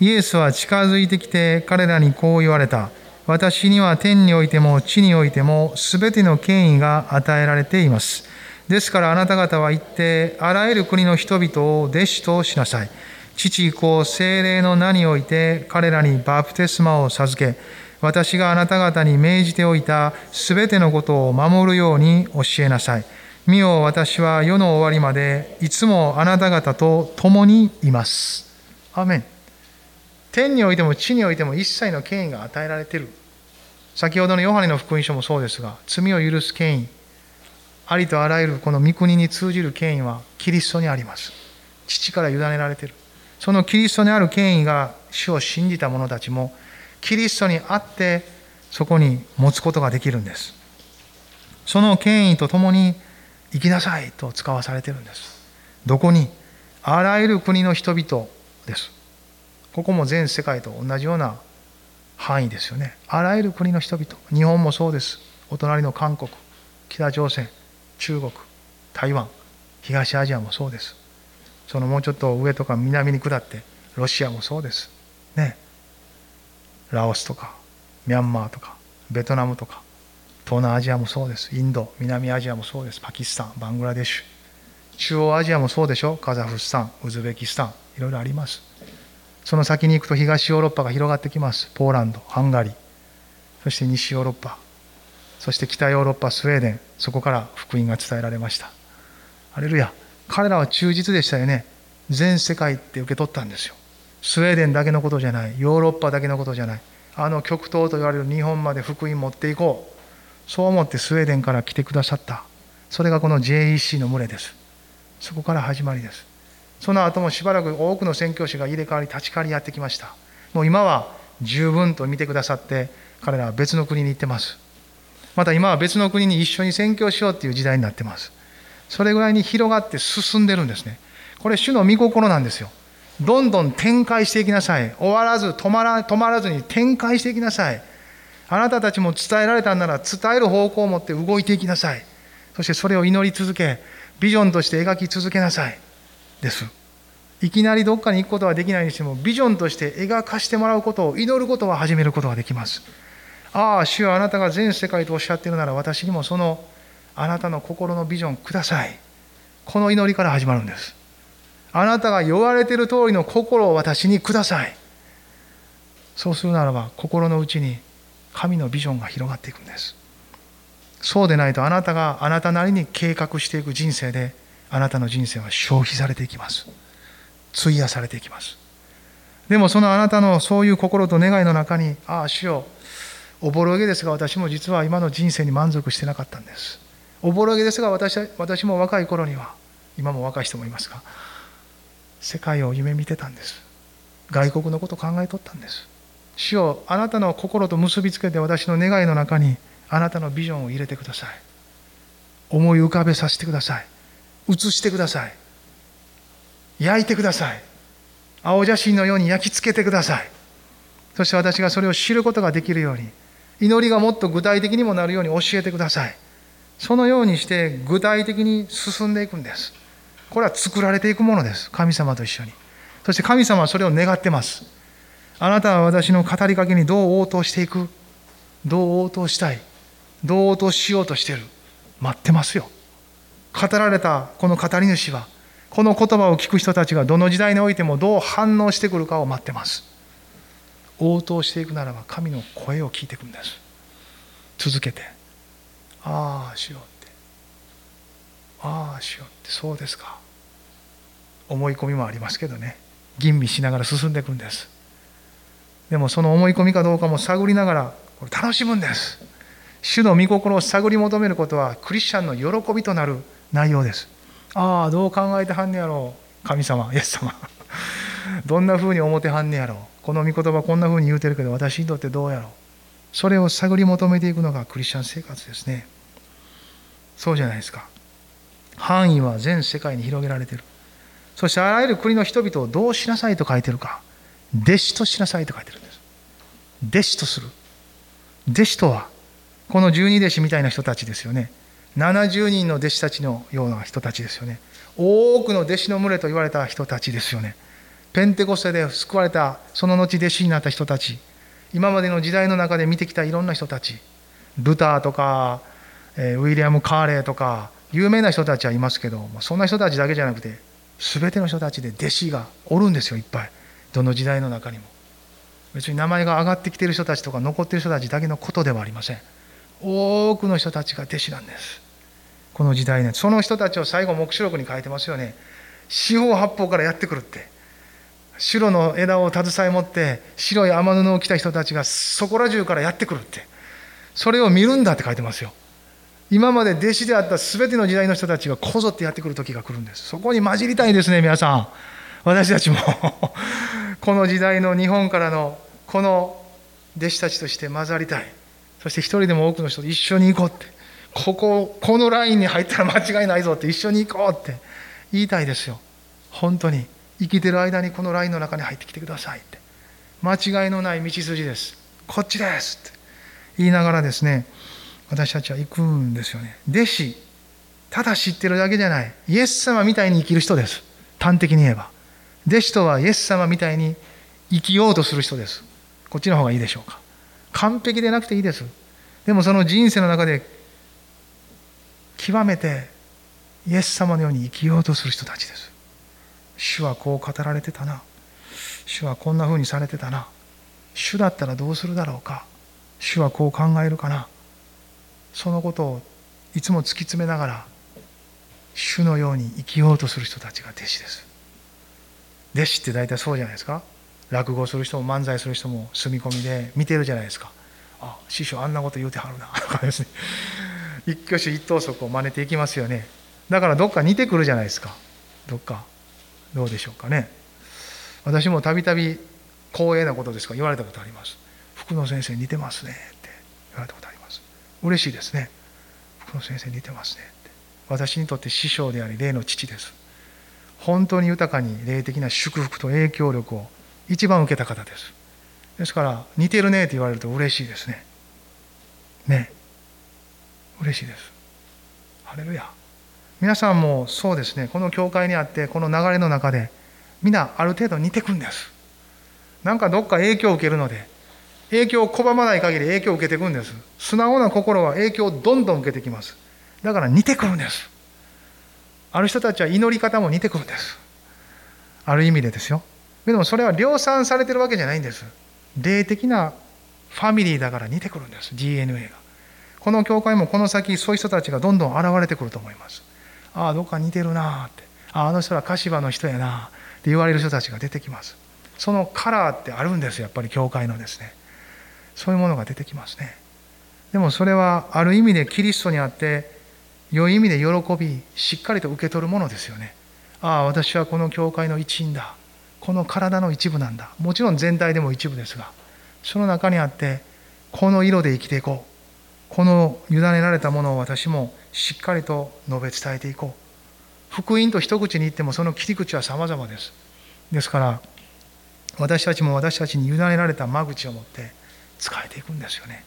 イエスは近づいてきて彼らにこう言われた。私には天においても地においても全ての権威が与えられています。ですからあなた方は行ってあらゆる国の人々を弟子としなさい。父子精霊の名において彼らにバプテスマを授け私があなた方に命じておいたすべてのことを守るように教えなさい。見よ私は世の終わりまでいつもあなた方と共にいます。アメン。天においても地においても一切の権威が与えられている。先ほどのヨハネの福音書もそうですが、罪を許す権威、ありとあらゆるこの御国に通じる権威はキリストにあります。父から委ねられている。そのキリストにある権威が主を信じた者たちもキリストにあってそこに持つことができるんです。その権威とともに生きなさいと使わされてるんです。どこにあらゆる国の人々です。ここも全世界と同じような範囲ですよね。あらゆる国の人々。日本もそうです。お隣の韓国北朝鮮中国台湾東アジアもそうです。そのもうちょっと上とか南に下ってロシアもそうです。ね。ラオスとかミャンマーとかベトナムとか東南アジアもそうです。インド南アジアもそうです。パキスタンバングラデシュ中央アジアもそうでしょ？カザフスタンウズベキスタンいろいろあります。その先に行くと東ヨーロッパが広がってきます。ポーランドハンガリーそして西ヨーロッパそして北ヨーロッパスウェーデンそこから福音が伝えられました。アレルヤ。彼らは忠実でしたよね。全世界って受け取ったんですよ。スウェーデンだけのことじゃない。ヨーロッパだけのことじゃない。あの極東と言われる日本まで福音持っていこう。そう思ってスウェーデンから来てくださった。それがこの JEC の群れです。そこから始まりです。その後もしばらく多くの宣教師が入れ替わり立ち替わりやってきました。もう今は十分と見てくださって彼らは別の国に行ってます。また今は別の国に一緒に宣教しようっていう時代になってます。それぐらいに広がって進んでるんですねこれ主の御心なんですよどんどん展開していきなさい。終わらず、止まら止まらずに展開していきなさい。あなたたちも伝えられたんなら伝える方向を持って動いていきなさい。そしてそれを祈り続け、ビジョンとして描き続けなさい。です。いきなりどっかに行くことはできないにしても、ビジョンとして描かしてもらうことを祈ることは始めることができます。ああ、主はあなたが全世界とおっしゃっているなら私にもそのあなたの心のビジョンください。この祈りから始まるんです。あなたが言われている通りの心を私にください。そうするならば、心の内に神のビジョンが広がっていくんです。そうでないとあなたがあなたなりに計画していく人生で、あなたの人生は消費されていきます。費やされていきます。でもそのあなたのそういう心と願いの中に、ああ、主よ、おぼろげですが私も実は今の人生に満足してなかったんです。おぼろげですが私私も若い頃には今も若い人もいますが世界を夢見てたんです。外国のこと考えとったんです。主よあなたの心と結びつけて私の願いの中にあなたのビジョンを入れてください。思い浮かべさせてください。映してください。焼いてください。青写真のように焼き付けてください。そして私がそれを知ることができるように祈りがもっと具体的にもなるように教えてください。そのようにして具体的に進んでいくんです。これは作られていくものです。神様と一緒に。そして神様はそれを願ってます。あなたは私の語りかけにどう応答していく？どう応答したい？どう応答しようとしてる？待ってますよ。語られたこの語り主はこの言葉を聞く人たちがどの時代においてもどう反応してくるかを待ってます。応答していくならば神の声を聞いていくんです。続けて。ああしようって。ああしようってそうですか。思い込みもありますけどね。吟味しながら進んでいくんです。でもその思い込みかどうかも探りながらこれ楽しむんです。主の御心を探り求めることはクリスチャンの喜びとなる内容です。ああどう考えてはんねやろう神様イエス様。どんなふうに思ってはんねやろう。この御言葉こんなふうに言うてるけど私にとってどうやろう。それを探り求めていくのがクリスチャン生活ですね。そうじゃないですか。範囲は全世界に広げられている。そしてあらゆる国の人々をどうしなさいと書いてるか。弟子としなさいと書いてるんです。弟子とする。弟子とはこの十二弟子みたいな人たちですよね。70人の弟子たちのような人たちですよね。多くの弟子の群れと言われた人たちですよね。ペンテコステで救われたその後弟子になった人たち今までの時代の中で見てきたいろんな人たちルターとかウィリアム・カーレーとか有名な人たちはいますけどそんな人たちだけじゃなくて全ての人たちで弟子がおるんですよいっぱい。どの時代の中にも。別に名前が上がってきてる人たちとか残ってる人たちだけのことではありません。多くの人たちが弟子なんです。この時代ねその人たちを最後黙示録に書いてますよね。四方八方からやってくるって。白の枝を携え持って白い雨布を着た人たちがそこら中からやってくるって。それを見るんだって書いてますよ。今まで弟子であった全ての時代の人たちがこぞってやってくる時が来るんです。そこに混じりたいですね皆さん。私たちも。この時代の日本からのこの弟子たちとして混ざりたい。そして一人でも多くの人と一緒に行こうって。こここのラインに入ったら間違いないぞって一緒に行こうって。言いたいですよ。本当に。生きてる間にこのラインの中に入ってきてくださいって。間違いのない道筋です。こっちですって。言いながらですね私たちは行くんですよね。弟子ただ知ってるだけじゃない。イエス様みたいに生きる人です。端的に言えば。弟子とはイエス様みたいに生きようとする人です。こっちの方がいいでしょうか。完璧でなくていいです。でもその人生の中で極めてイエス様のように生きようとする人たちです。主はこう語られてたな。主はこんな風にされてたな。主だったらどうするだろうか。主はこう考えるかな。そのことをいつも突き詰めながら主のように生きようとする人たちが弟子です。弟子って大体そうじゃないですか。落語する人も漫才する人も住み込みで見てるじゃないですか。あ師匠あんなこと言うてはるな。とかですね。一挙手一投足を真似ていきますよね。だからどっか似てくるじゃないですか。どっか。どうでしょうかね。私もたびたび光栄なことですか。言われたことあります福野先生似てますねって言われたことあります。嬉しいですね。福野先生似てますねって。私にとって師匠であり霊の父です。本当に豊かに霊的な祝福と影響力を一番受けた方です。ですから似てるねって言われると嬉しいですね。ね。嬉しいです。ハレルヤ。皆さんもそうですね。この教会にあってこの流れの中で皆ある程度似てくんです。なんかどっか影響を受けるので影響を拒まない限り影響を受けていくんです。素直な心は影響をどんどん受けてきます。だから似てくるんです。ある人たちは祈り方も似てくるんです。ある意味でですよ。でもそれは量産されてるわけじゃないんです。霊的なファミリーだから似てくるんです。DNA が。この教会もこの先そういう人たちがどんどん現れてくると思います。ああどっか似てるなあって。あああの人は柏の人やなあって言われる人たちが出てきます。そのカラーってあるんですやっぱり教会のですね。そういうものが出てきますね。でもそれはある意味でキリストにあって良い意味で喜びしっかりと受け取るものですよね。ああ私はこの教会の一員だ。この体の一部なんだ。もちろん全体でも一部ですがその中にあってこの色で生きていこう。この委ねられたものを私もしっかりと述べ伝えていこう。福音と一口に言ってもその切り口は様々です。ですから私たちも私たちに委ねられた間口を持って使えていくんですよね。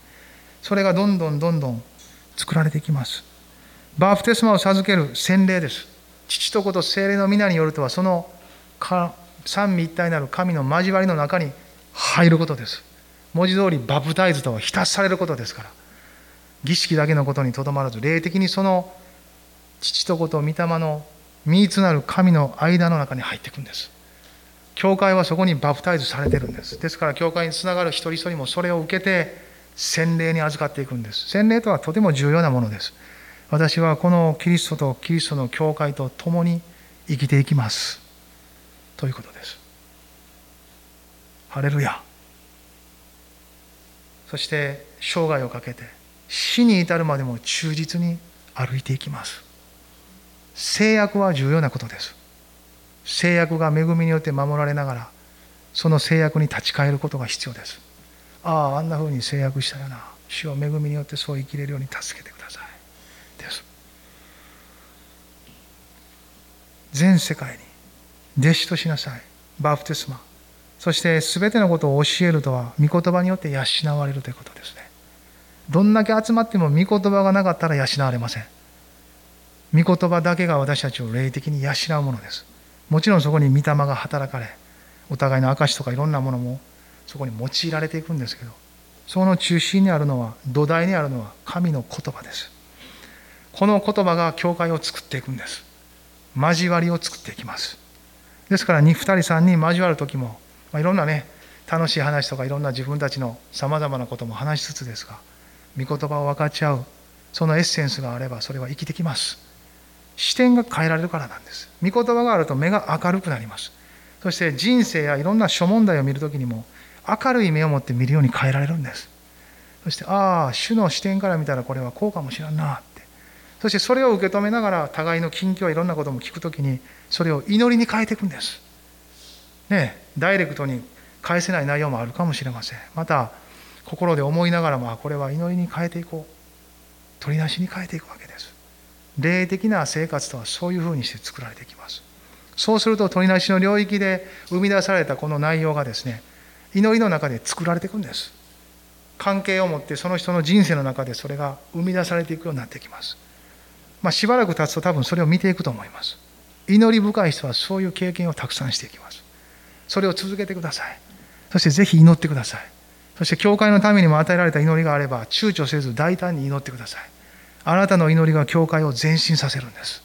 それがどんどんどんどん作られていきます。バプテスマを授ける洗礼です。父と子と精霊の皆によるとはその三位一体なる神の交わりの中に入ることです。文字通りバプタイズとは浸されることですから。儀式だけのことにとどまらず霊的にその父と子と御霊の三つなる神の間の中に入っていくんです。教会はそこにバプタイズされてるんです。ですから教会につながる一人一人もそれを受けて洗礼に預かっていくんです。洗礼とはとても重要なものです。私はこのキリストとキリストの教会と共に生きていきます。ということです。ハレルヤ。そして生涯をかけて死に至るまでも忠実に歩いていきます。制約は重要なことです。制約が恵みによって守られながらその制約に立ち返ることが必要です。あああんなふうに制約したよな。主を恵みによってそう生きれるように助けてください。です。全世界に弟子としなさい。バプテスマ。そして全てのことを教えるとは御言葉によって養われるということですね。どんだけ集まっても御言葉がなかったら養われません。御言葉だけが私たちを霊的に養うものです。もちろんそこに御霊が働かれお互いの証とかいろんなものもそこに用いられていくんですけどその中心にあるのは土台にあるのは神の言葉です。この言葉が教会を作っていくんです。交わりを作っていきます。ですから 2, 2人3人交わる時もまあ、いろんなね楽しい話とかいろんな自分たちのさまざまなことも話しつつですが御言葉を分かち合うそのエッセンスがあればそれは生きてきます。視点が変えられるからなんです。御言葉があると目が明るくなります。そして人生やいろんな諸問題を見るときにも明るい目を持って見るように変えられるんです。そしてああ主の視点から見たらこれはこうかもしれんなって。そしてそれを受け止めながら互いの近況いろんなことも聞くときにそれを祈りに変えていくんです。ねダイレクトに返せない内容もあるかもしれません。また心で思いながらもこれは祈りに変えていこう。取りなしに変えていくわけです。霊的な生活とはそういうふうにして作られてきます。そうすると取りなしの領域で生み出されたこの内容がですね祈りの中で作られていくんです。関係を持ってその人の人生の中でそれが生み出されていくようになってきます。まあ、しばらく経つと多分それを見ていくと思います。祈り深い人はそういう経験をたくさんしていきます。それを続けてください。そしてぜひ祈ってください。そして教会のためにも与えられた祈りがあれば躊躇せず大胆に祈ってください。あなたの祈りが教会を前進させるんです。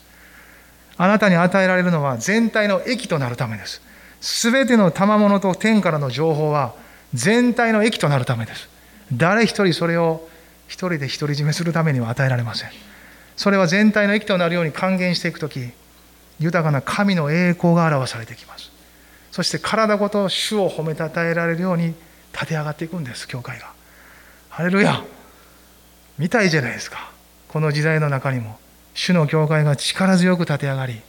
あなたに与えられるのは全体の益となるためです。全ての賜物と天からの情報は全体の益となるためです。誰一人それを一人で独り占めするためには与えられません。それは全体の益となるように還元していく時豊かな神の栄光が表されてきます。そして体ごと主を褒めたたえられるように立て上がっていくんです教会が。ハレルヤ。見たいじゃないですか。この時代の中にも主の教会が力強く立て上がり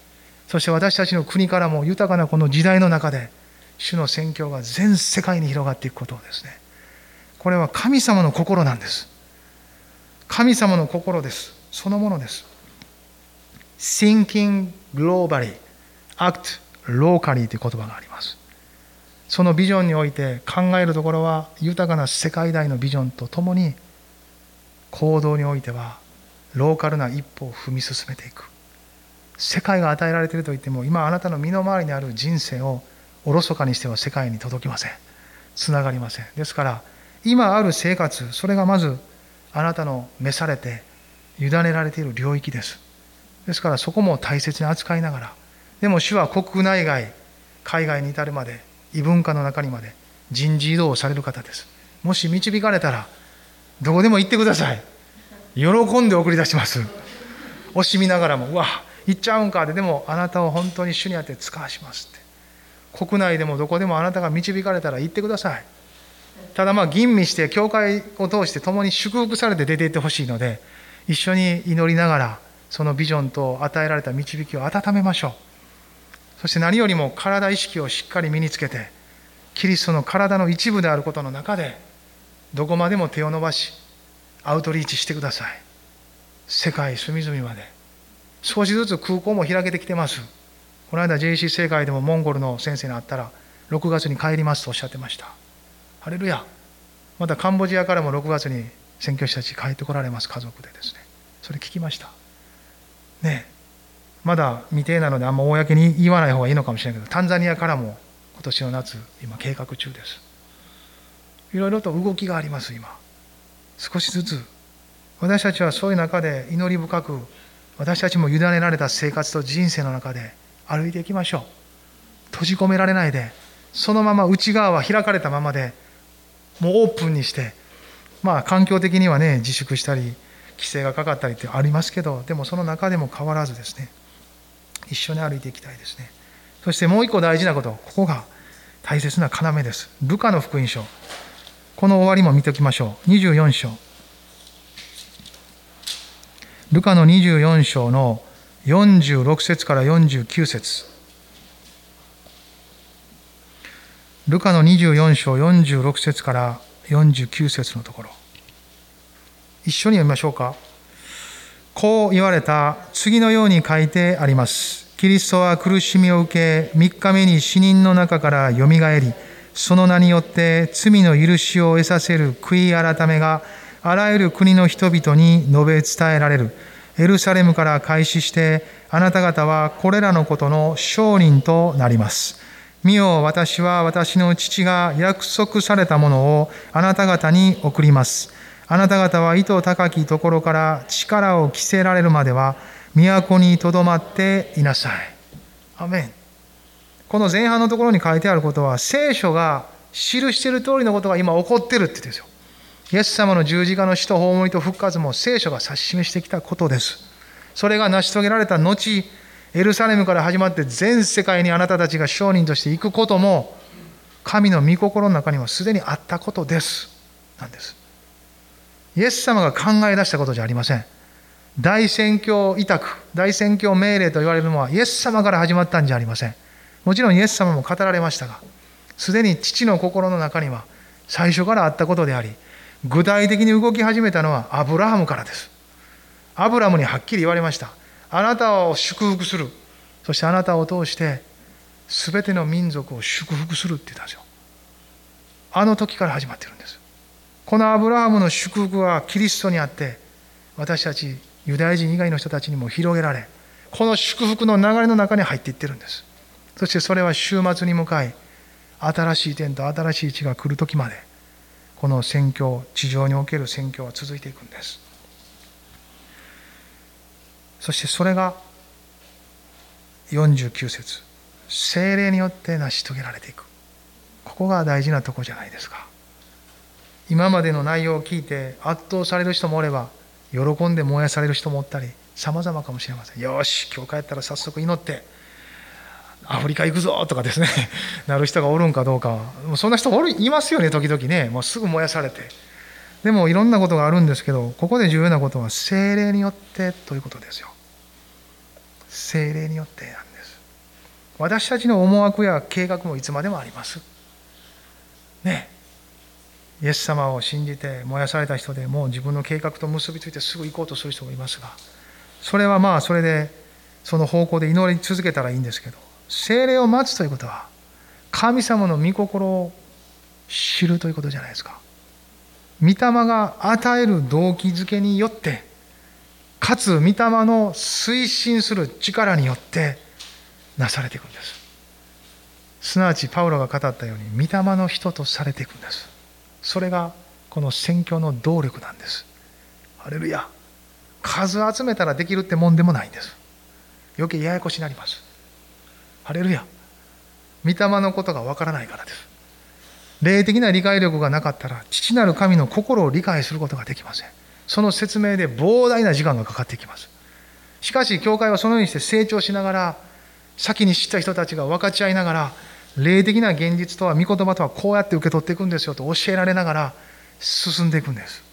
そして私たちの国からも豊かなこの時代の中で主の宣教が全世界に広がっていくことをですねこれは神様の心なんです。神様の心です。そのものです。Thinking globally act ローカリーという言葉があります。そのビジョンにおいて考えるところは豊かな世界大のビジョンとともに行動においてはローカルな一歩を踏み進めていく。世界が与えられているといっても今あなたの身の回りにある人生をおろそかにしては世界に届きません。つながりません。ですから今ある生活それがまずあなたの召されて委ねられている領域です。ですからそこも大切に扱いながらでも主は国内外海外に至るまで異文化の中にまで人事異動をされる方です。もし導かれたらどこでも行ってください。喜んで送り出します。惜しみながらもうわ行っちゃうんかででもあなたを本当に主にあって使わしますって。国内でもどこでもあなたが導かれたら行ってください。ただまあ吟味して教会を通して共に祝福されて出ていってほしいので一緒に祈りながらそのビジョンと与えられた導きを温めましょう。そして何よりも体意識をしっかり身につけてキリストの体の一部であることの中でどこまでも手を伸ばしアウトリーチしてください。世界隅々まで。少しずつ空港も開けてきてます。この間 JC 世界でもモンゴルの先生に会ったら6月に帰りますとおっしゃってました。ハレルヤ。またカンボジアからも6月に宣教師たち帰ってこられます。家族でですね。それ聞きました。ねまだ未定なのであんま公に言わない方がいいのかもしれないけどタンザニアからも今年の夏今計画中です。いろいろと動きがあります今。少しずつ私たちはそういう中で祈り深く私たちも委ねられた生活と人生の中で歩いていきましょう。閉じ込められないでそのまま内側は開かれたままでもうオープンにしてまあ環境的にはね自粛したり規制がかかったりってありますけどでもその中でも変わらずですね一緒に歩いていきたいですね。そしてもう一個大事なことここが大切な要です。ルカの福音書。この終わりも見ておきましょう。24章。ルカの24章の46節から49節。ルカの24章46節から49節のところ。一緒に読みましょうか。こう言われた。次のように書いてあります。キリストは苦しみを受け3日目に死人の中からよみがえりその名によって罪の許しを得させる悔い改めがあらゆる国の人々に述べ伝えられる。エルサレムから開始してあなた方はこれらのことの証人となります。見よ私は私の父が約束されたものをあなた方に送ります。あなた方は意図高きところから力を着せられるまでは都にとどまっていなさい。アメン。この前半のところに書いてあることは聖書が記している通りのことが今起こってるって言うんですよ。イエス様の十字架の死と葬りと復活も聖書が指し示してきたことです。それが成し遂げられた後エルサレムから始まって全世界にあなたたちが商人として行くことも神の御心の中にはすでにあったことです。なんです。イエス様が考え出したことじゃありません。大宣教委託大宣教命令と言われるのはイエス様から始まったんじゃありません。もちろんイエス様も語られましたがすでに父の心の中には最初からあったことであり具体的に動き始めたのはアブラハムからです。アブラムにはっきり言われました。あなたを祝福する。そしてあなたを通して全ての民族を祝福するって言ったんですよ。あの時から始まってるんです。このアブラハムの祝福はキリストにあって私たちユダヤ人以外の人たちにも広げられこの祝福の流れの中に入っていってるんです。そしてそれは週末に向かい新しい点と新しい地が来る時までこの宣教地上における宣教は続いていくんです。そしてそれが49節精霊によって成し遂げられていく。ここが大事なとこじゃないですか。今までの内容を聞いて圧倒される人もおれば喜んで燃やされる人もおったり様々かもしれません。よし今日帰ったら早速祈ってアフリカ行くぞとかですね なる人がおるんかどうかもうそんな人おるいますよね時々ね。もうすぐ燃やされて。でもいろんなことがあるんですけどここで重要なことは精霊によってということですよ。精霊によってなんです。私たちの思惑や計画もいつまでもあります。ね。イエス様を信じて燃やされた人でもう自分の計画と結びついてすぐ行こうとする人もいますがそれはまあそれでその方向で祈り続けたらいいんですけど精霊を待つということは神様の御心を知るということじゃないですか。御霊が与える動機づけによってかつ御霊の推進する力によってなされていくんです。すなわちパウロが語ったように御霊の人とされていくんです。それがこの宣教の動力なんです。ハレルヤ。数集めたらできるってもんでもないんです。余計ややこしになります。ハレルヤ。御霊のことがわからないからです。霊的な理解力がなかったら父なる神の心を理解することができません。その説明で膨大な時間がかかってきます。しかし教会はそのようにして成長しながら先に知った人たちが分かち合いながら霊的な現実とは御言葉とはこうやって受け取っていくんですよと教えられながら進んでいくんです。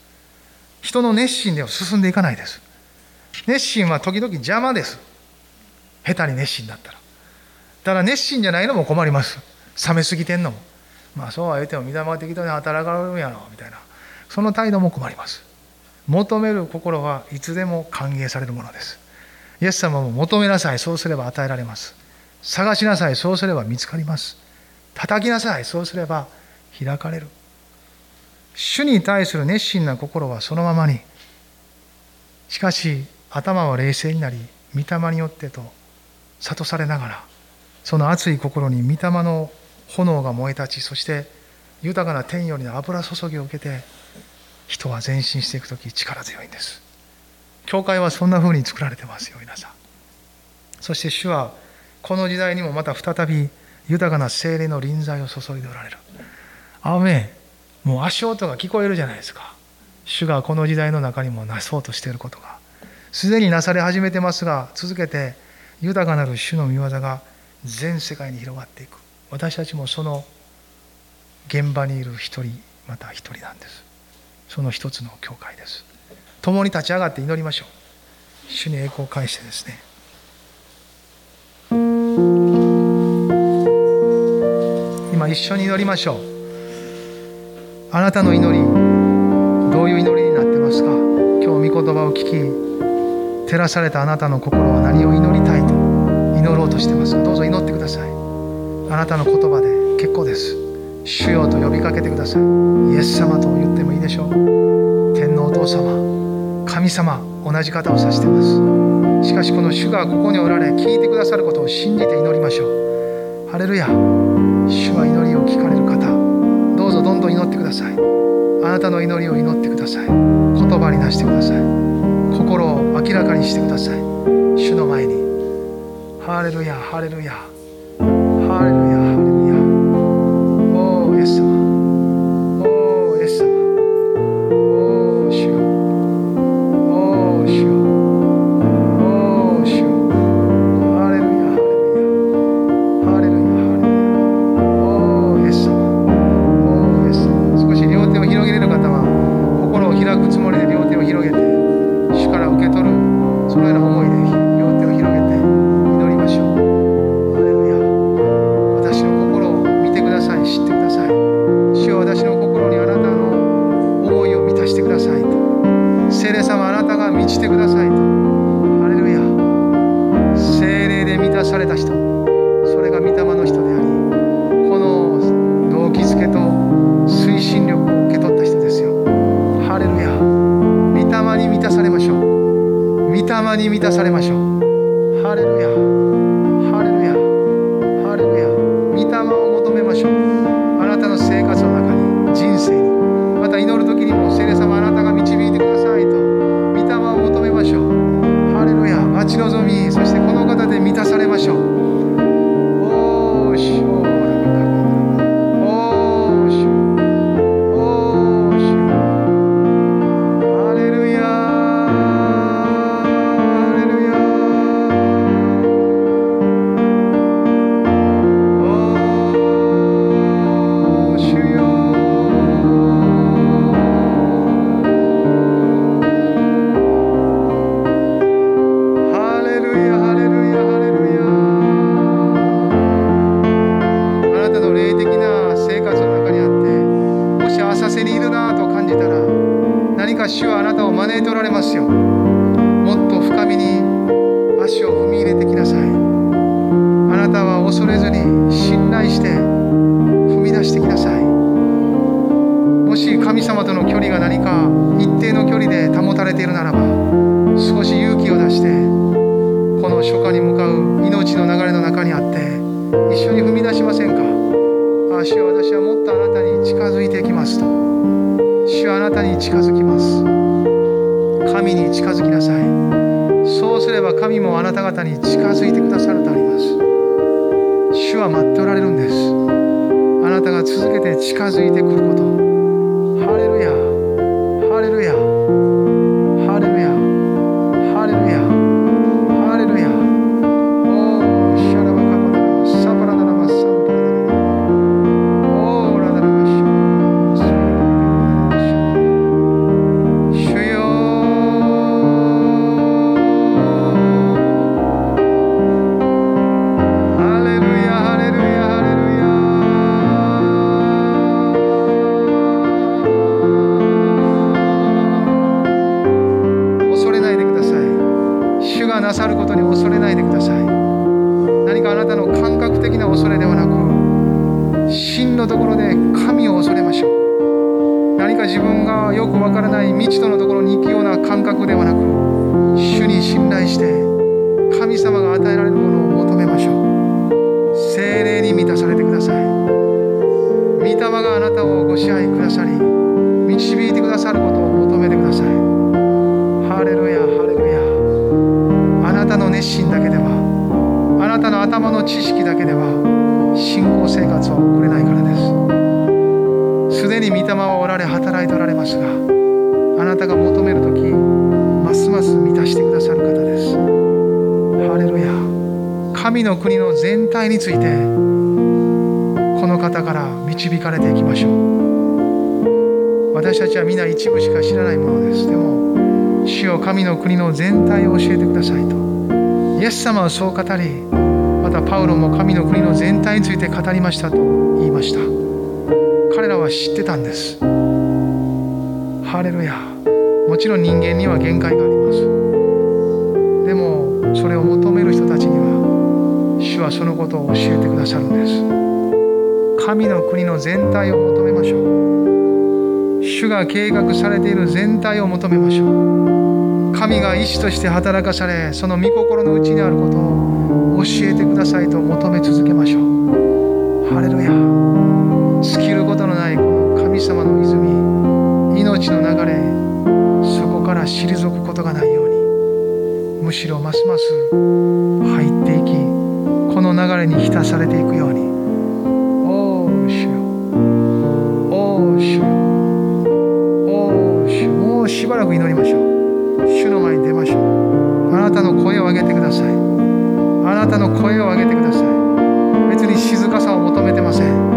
人の熱心では進んでいかないです。熱心は時々邪魔です。下手に熱心だったら。ただ熱心じゃないのも困ります。冷めすぎてんのも。まあそうは言うても御霊が適当に働かれるんやろみたいな。その態度も困ります。求める心はいつでも歓迎されるものです。イエス様も求めなさいそうすれば与えられます。探しなさいそうすれば見つかります。叩きなさいそうすれば開かれる。主に対する熱心な心はそのままにしかし頭は冷静になり御霊によってと諭されながらその熱い心に御霊の炎が燃え立ちそして豊かな天よりの油注ぎを受けて人は前進していく時力強いんです。教会はそんな風に作られてますよ皆さん。そして主はこの時代にもまた再び豊かな精霊の臨在を注いでおられる。アーメン。もう足音が聞こえるじゃないですか。主がこの時代の中にもなそうとしていることが。すでになされ始めてますが続けて豊かなる主の御業が全世界に広がっていく。私たちもその現場にいる一人また一人なんです。その一つの教会です。共に立ち上がって祈りましょう。主に栄光を返してですね。今一緒に祈りましょう。あなたの祈りどういう祈りになってますか？今日御言葉を聞き照らされたあなたの心は何を祈りたい？ろうとしてます。どうぞ祈ってください。あなたの言葉で結構です。主よと呼びかけてください。イエス様と言ってもいいでしょう。天皇お父様神様同じ方を指してます。しかしこの主がここにおられ聞いてくださることを信じて祈りましょう。ハレルヤ主は祈りを聞かれる方。どうぞどんどん祈ってください。あなたの祈りを祈ってください。言葉に出してください。心を明らかにしてください。主の前に。ハレルヤハレルヤ私はもっとあなたに近づいてきますと主はあなたに近づきます。神に近づきなさい。そうすれば神もあなた方に近づいてくださるとあります。主は待っておられるんです。あなたが続けて近づいてくること。ハレルヤ。ハレルヤ。国の全体を教えてくださいと。イエス様はそう語りまたパウロも神の国の全体について語りましたと言いました。彼らは知ってたんです。ハレルヤ。もちろん人間には限界があります。でもそれを求める人たちには主はそのことを教えてくださるんです。神の国の全体を求めましょう。主が計画されている全体を求めましょう。神が意志として働かされその御心の内にあることを教えてくださいと求め続けましょう。ハレルヤ。尽きることのないこの神様の泉。命の流れ。そこから退くことがないように。むしろますます入っていきこの流れに浸されていくように。声を上げてください。あなたの声を上げてください。別に静かさを求めてません。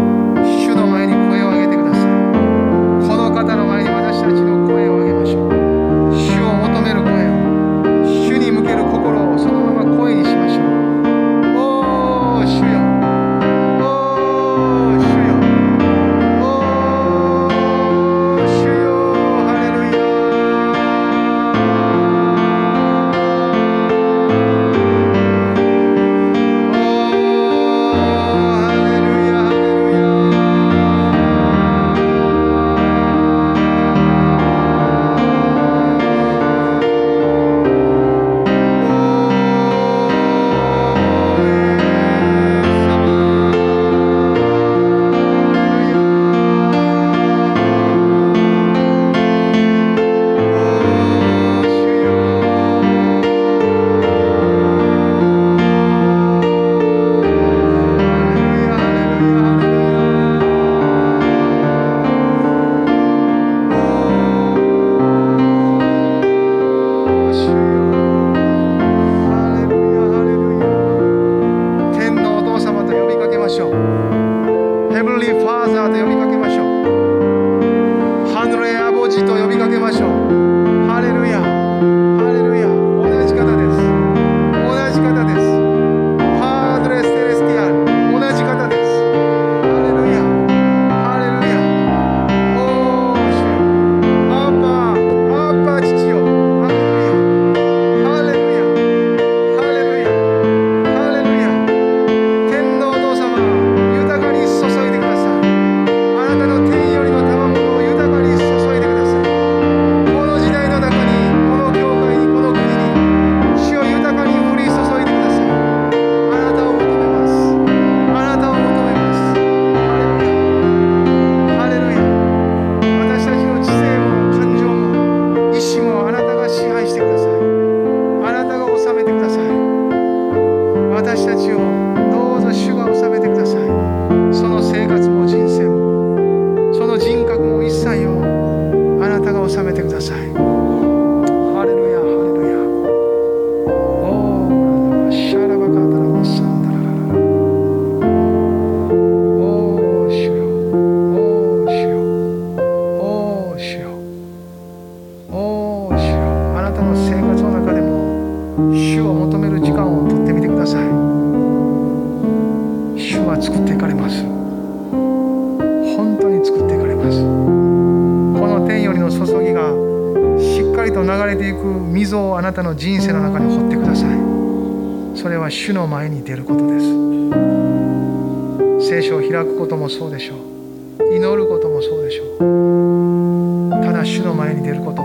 こと。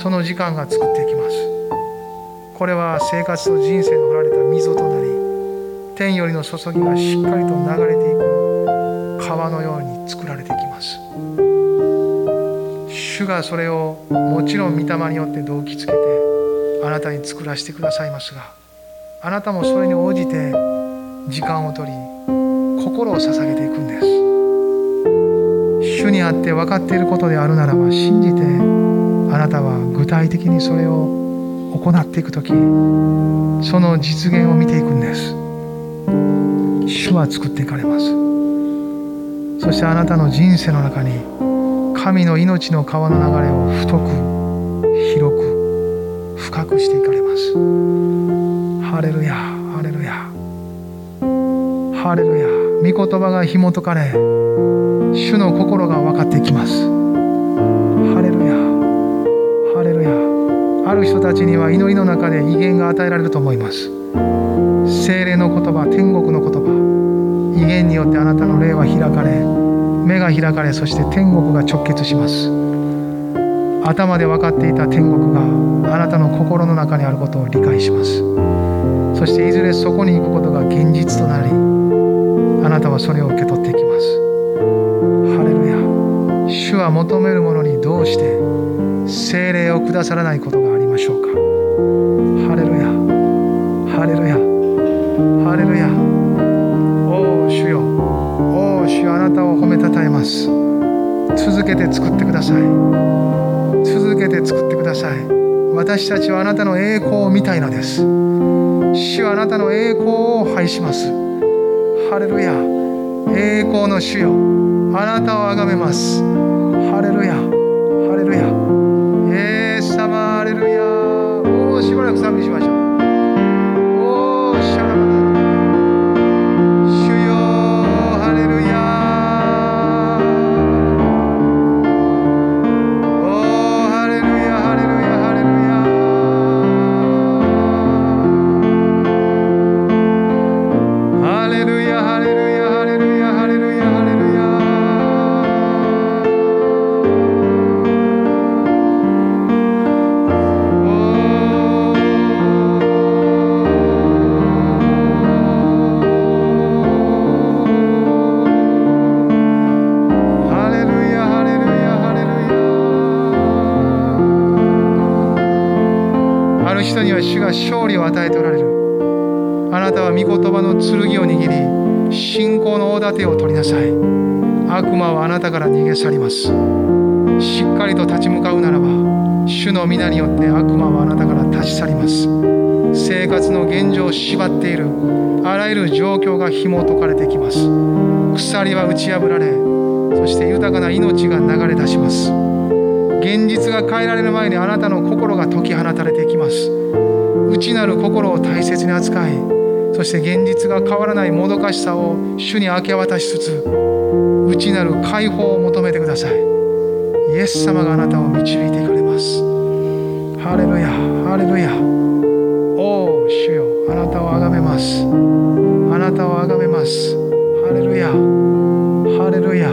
その時間が作っていきます。これは生活と人生の掘られた溝となり天よりの注ぎがしっかりと流れていく川のように作られていきます。主がそれをもちろん御霊によって動機つけてあなたに作らせてくださいますがあなたもそれに応じて時間を取り心を捧げていくんです。主にあって分かっていることであるならば信じてあなたは具体的にそれを行っていく時その実現を見ていくんです。主は作っていかれます。そしてあなたの人生の中に神の命の川の流れを太く広く深くしていかれます。ハレルヤハレルヤ。ハレルヤ。御言葉が紐解かれ主の心が分かっていきます。ハレルヤ。ハレルヤ。ある人たちには祈りの中で威厳が与えられると思います。精霊の言葉天国の言葉。威厳によってあなたの霊は開かれ目が開かれそして天国が直結します。頭で分かっていた天国があなたの心の中にあることを理解します。そしていずれそこに行くことが現実となりあなたはそれを受け取っていきます。は求める者にどうして精霊をくださらないことがありましょうか？ハレルヤ。ハレルヤ。ハレルヤ。おお主よ。おお主よあなたを褒めたたえます。続けて作ってください。続けて作ってください。私たちはあなたの栄光を見たいのです。主はあなたの栄光を拝します。ハレルヤ。栄光の主よ。あなたをあがめます。レルヤなたから逃げ去ります。しっかりと立ち向かうならば主の皆によって悪魔はあなたから立ち去ります。生活の現状を縛っているあらゆる状況が紐解かれてきます。鎖は打ち破られそして豊かな命が流れ出します。現実が変えられる前にあなたの心が解き放たれていきます。内なる心を大切に扱いそして現実が変わらないもどかしさを主に明け渡しつつ内なる解放を求めてください。イエス様があなたを導いていかれます。ハレルヤハレルヤ。おお主よ。あなたをあがめます。あなたをあがめます。ハレルヤハレルヤ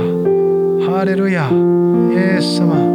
ハレルヤ。イエス様。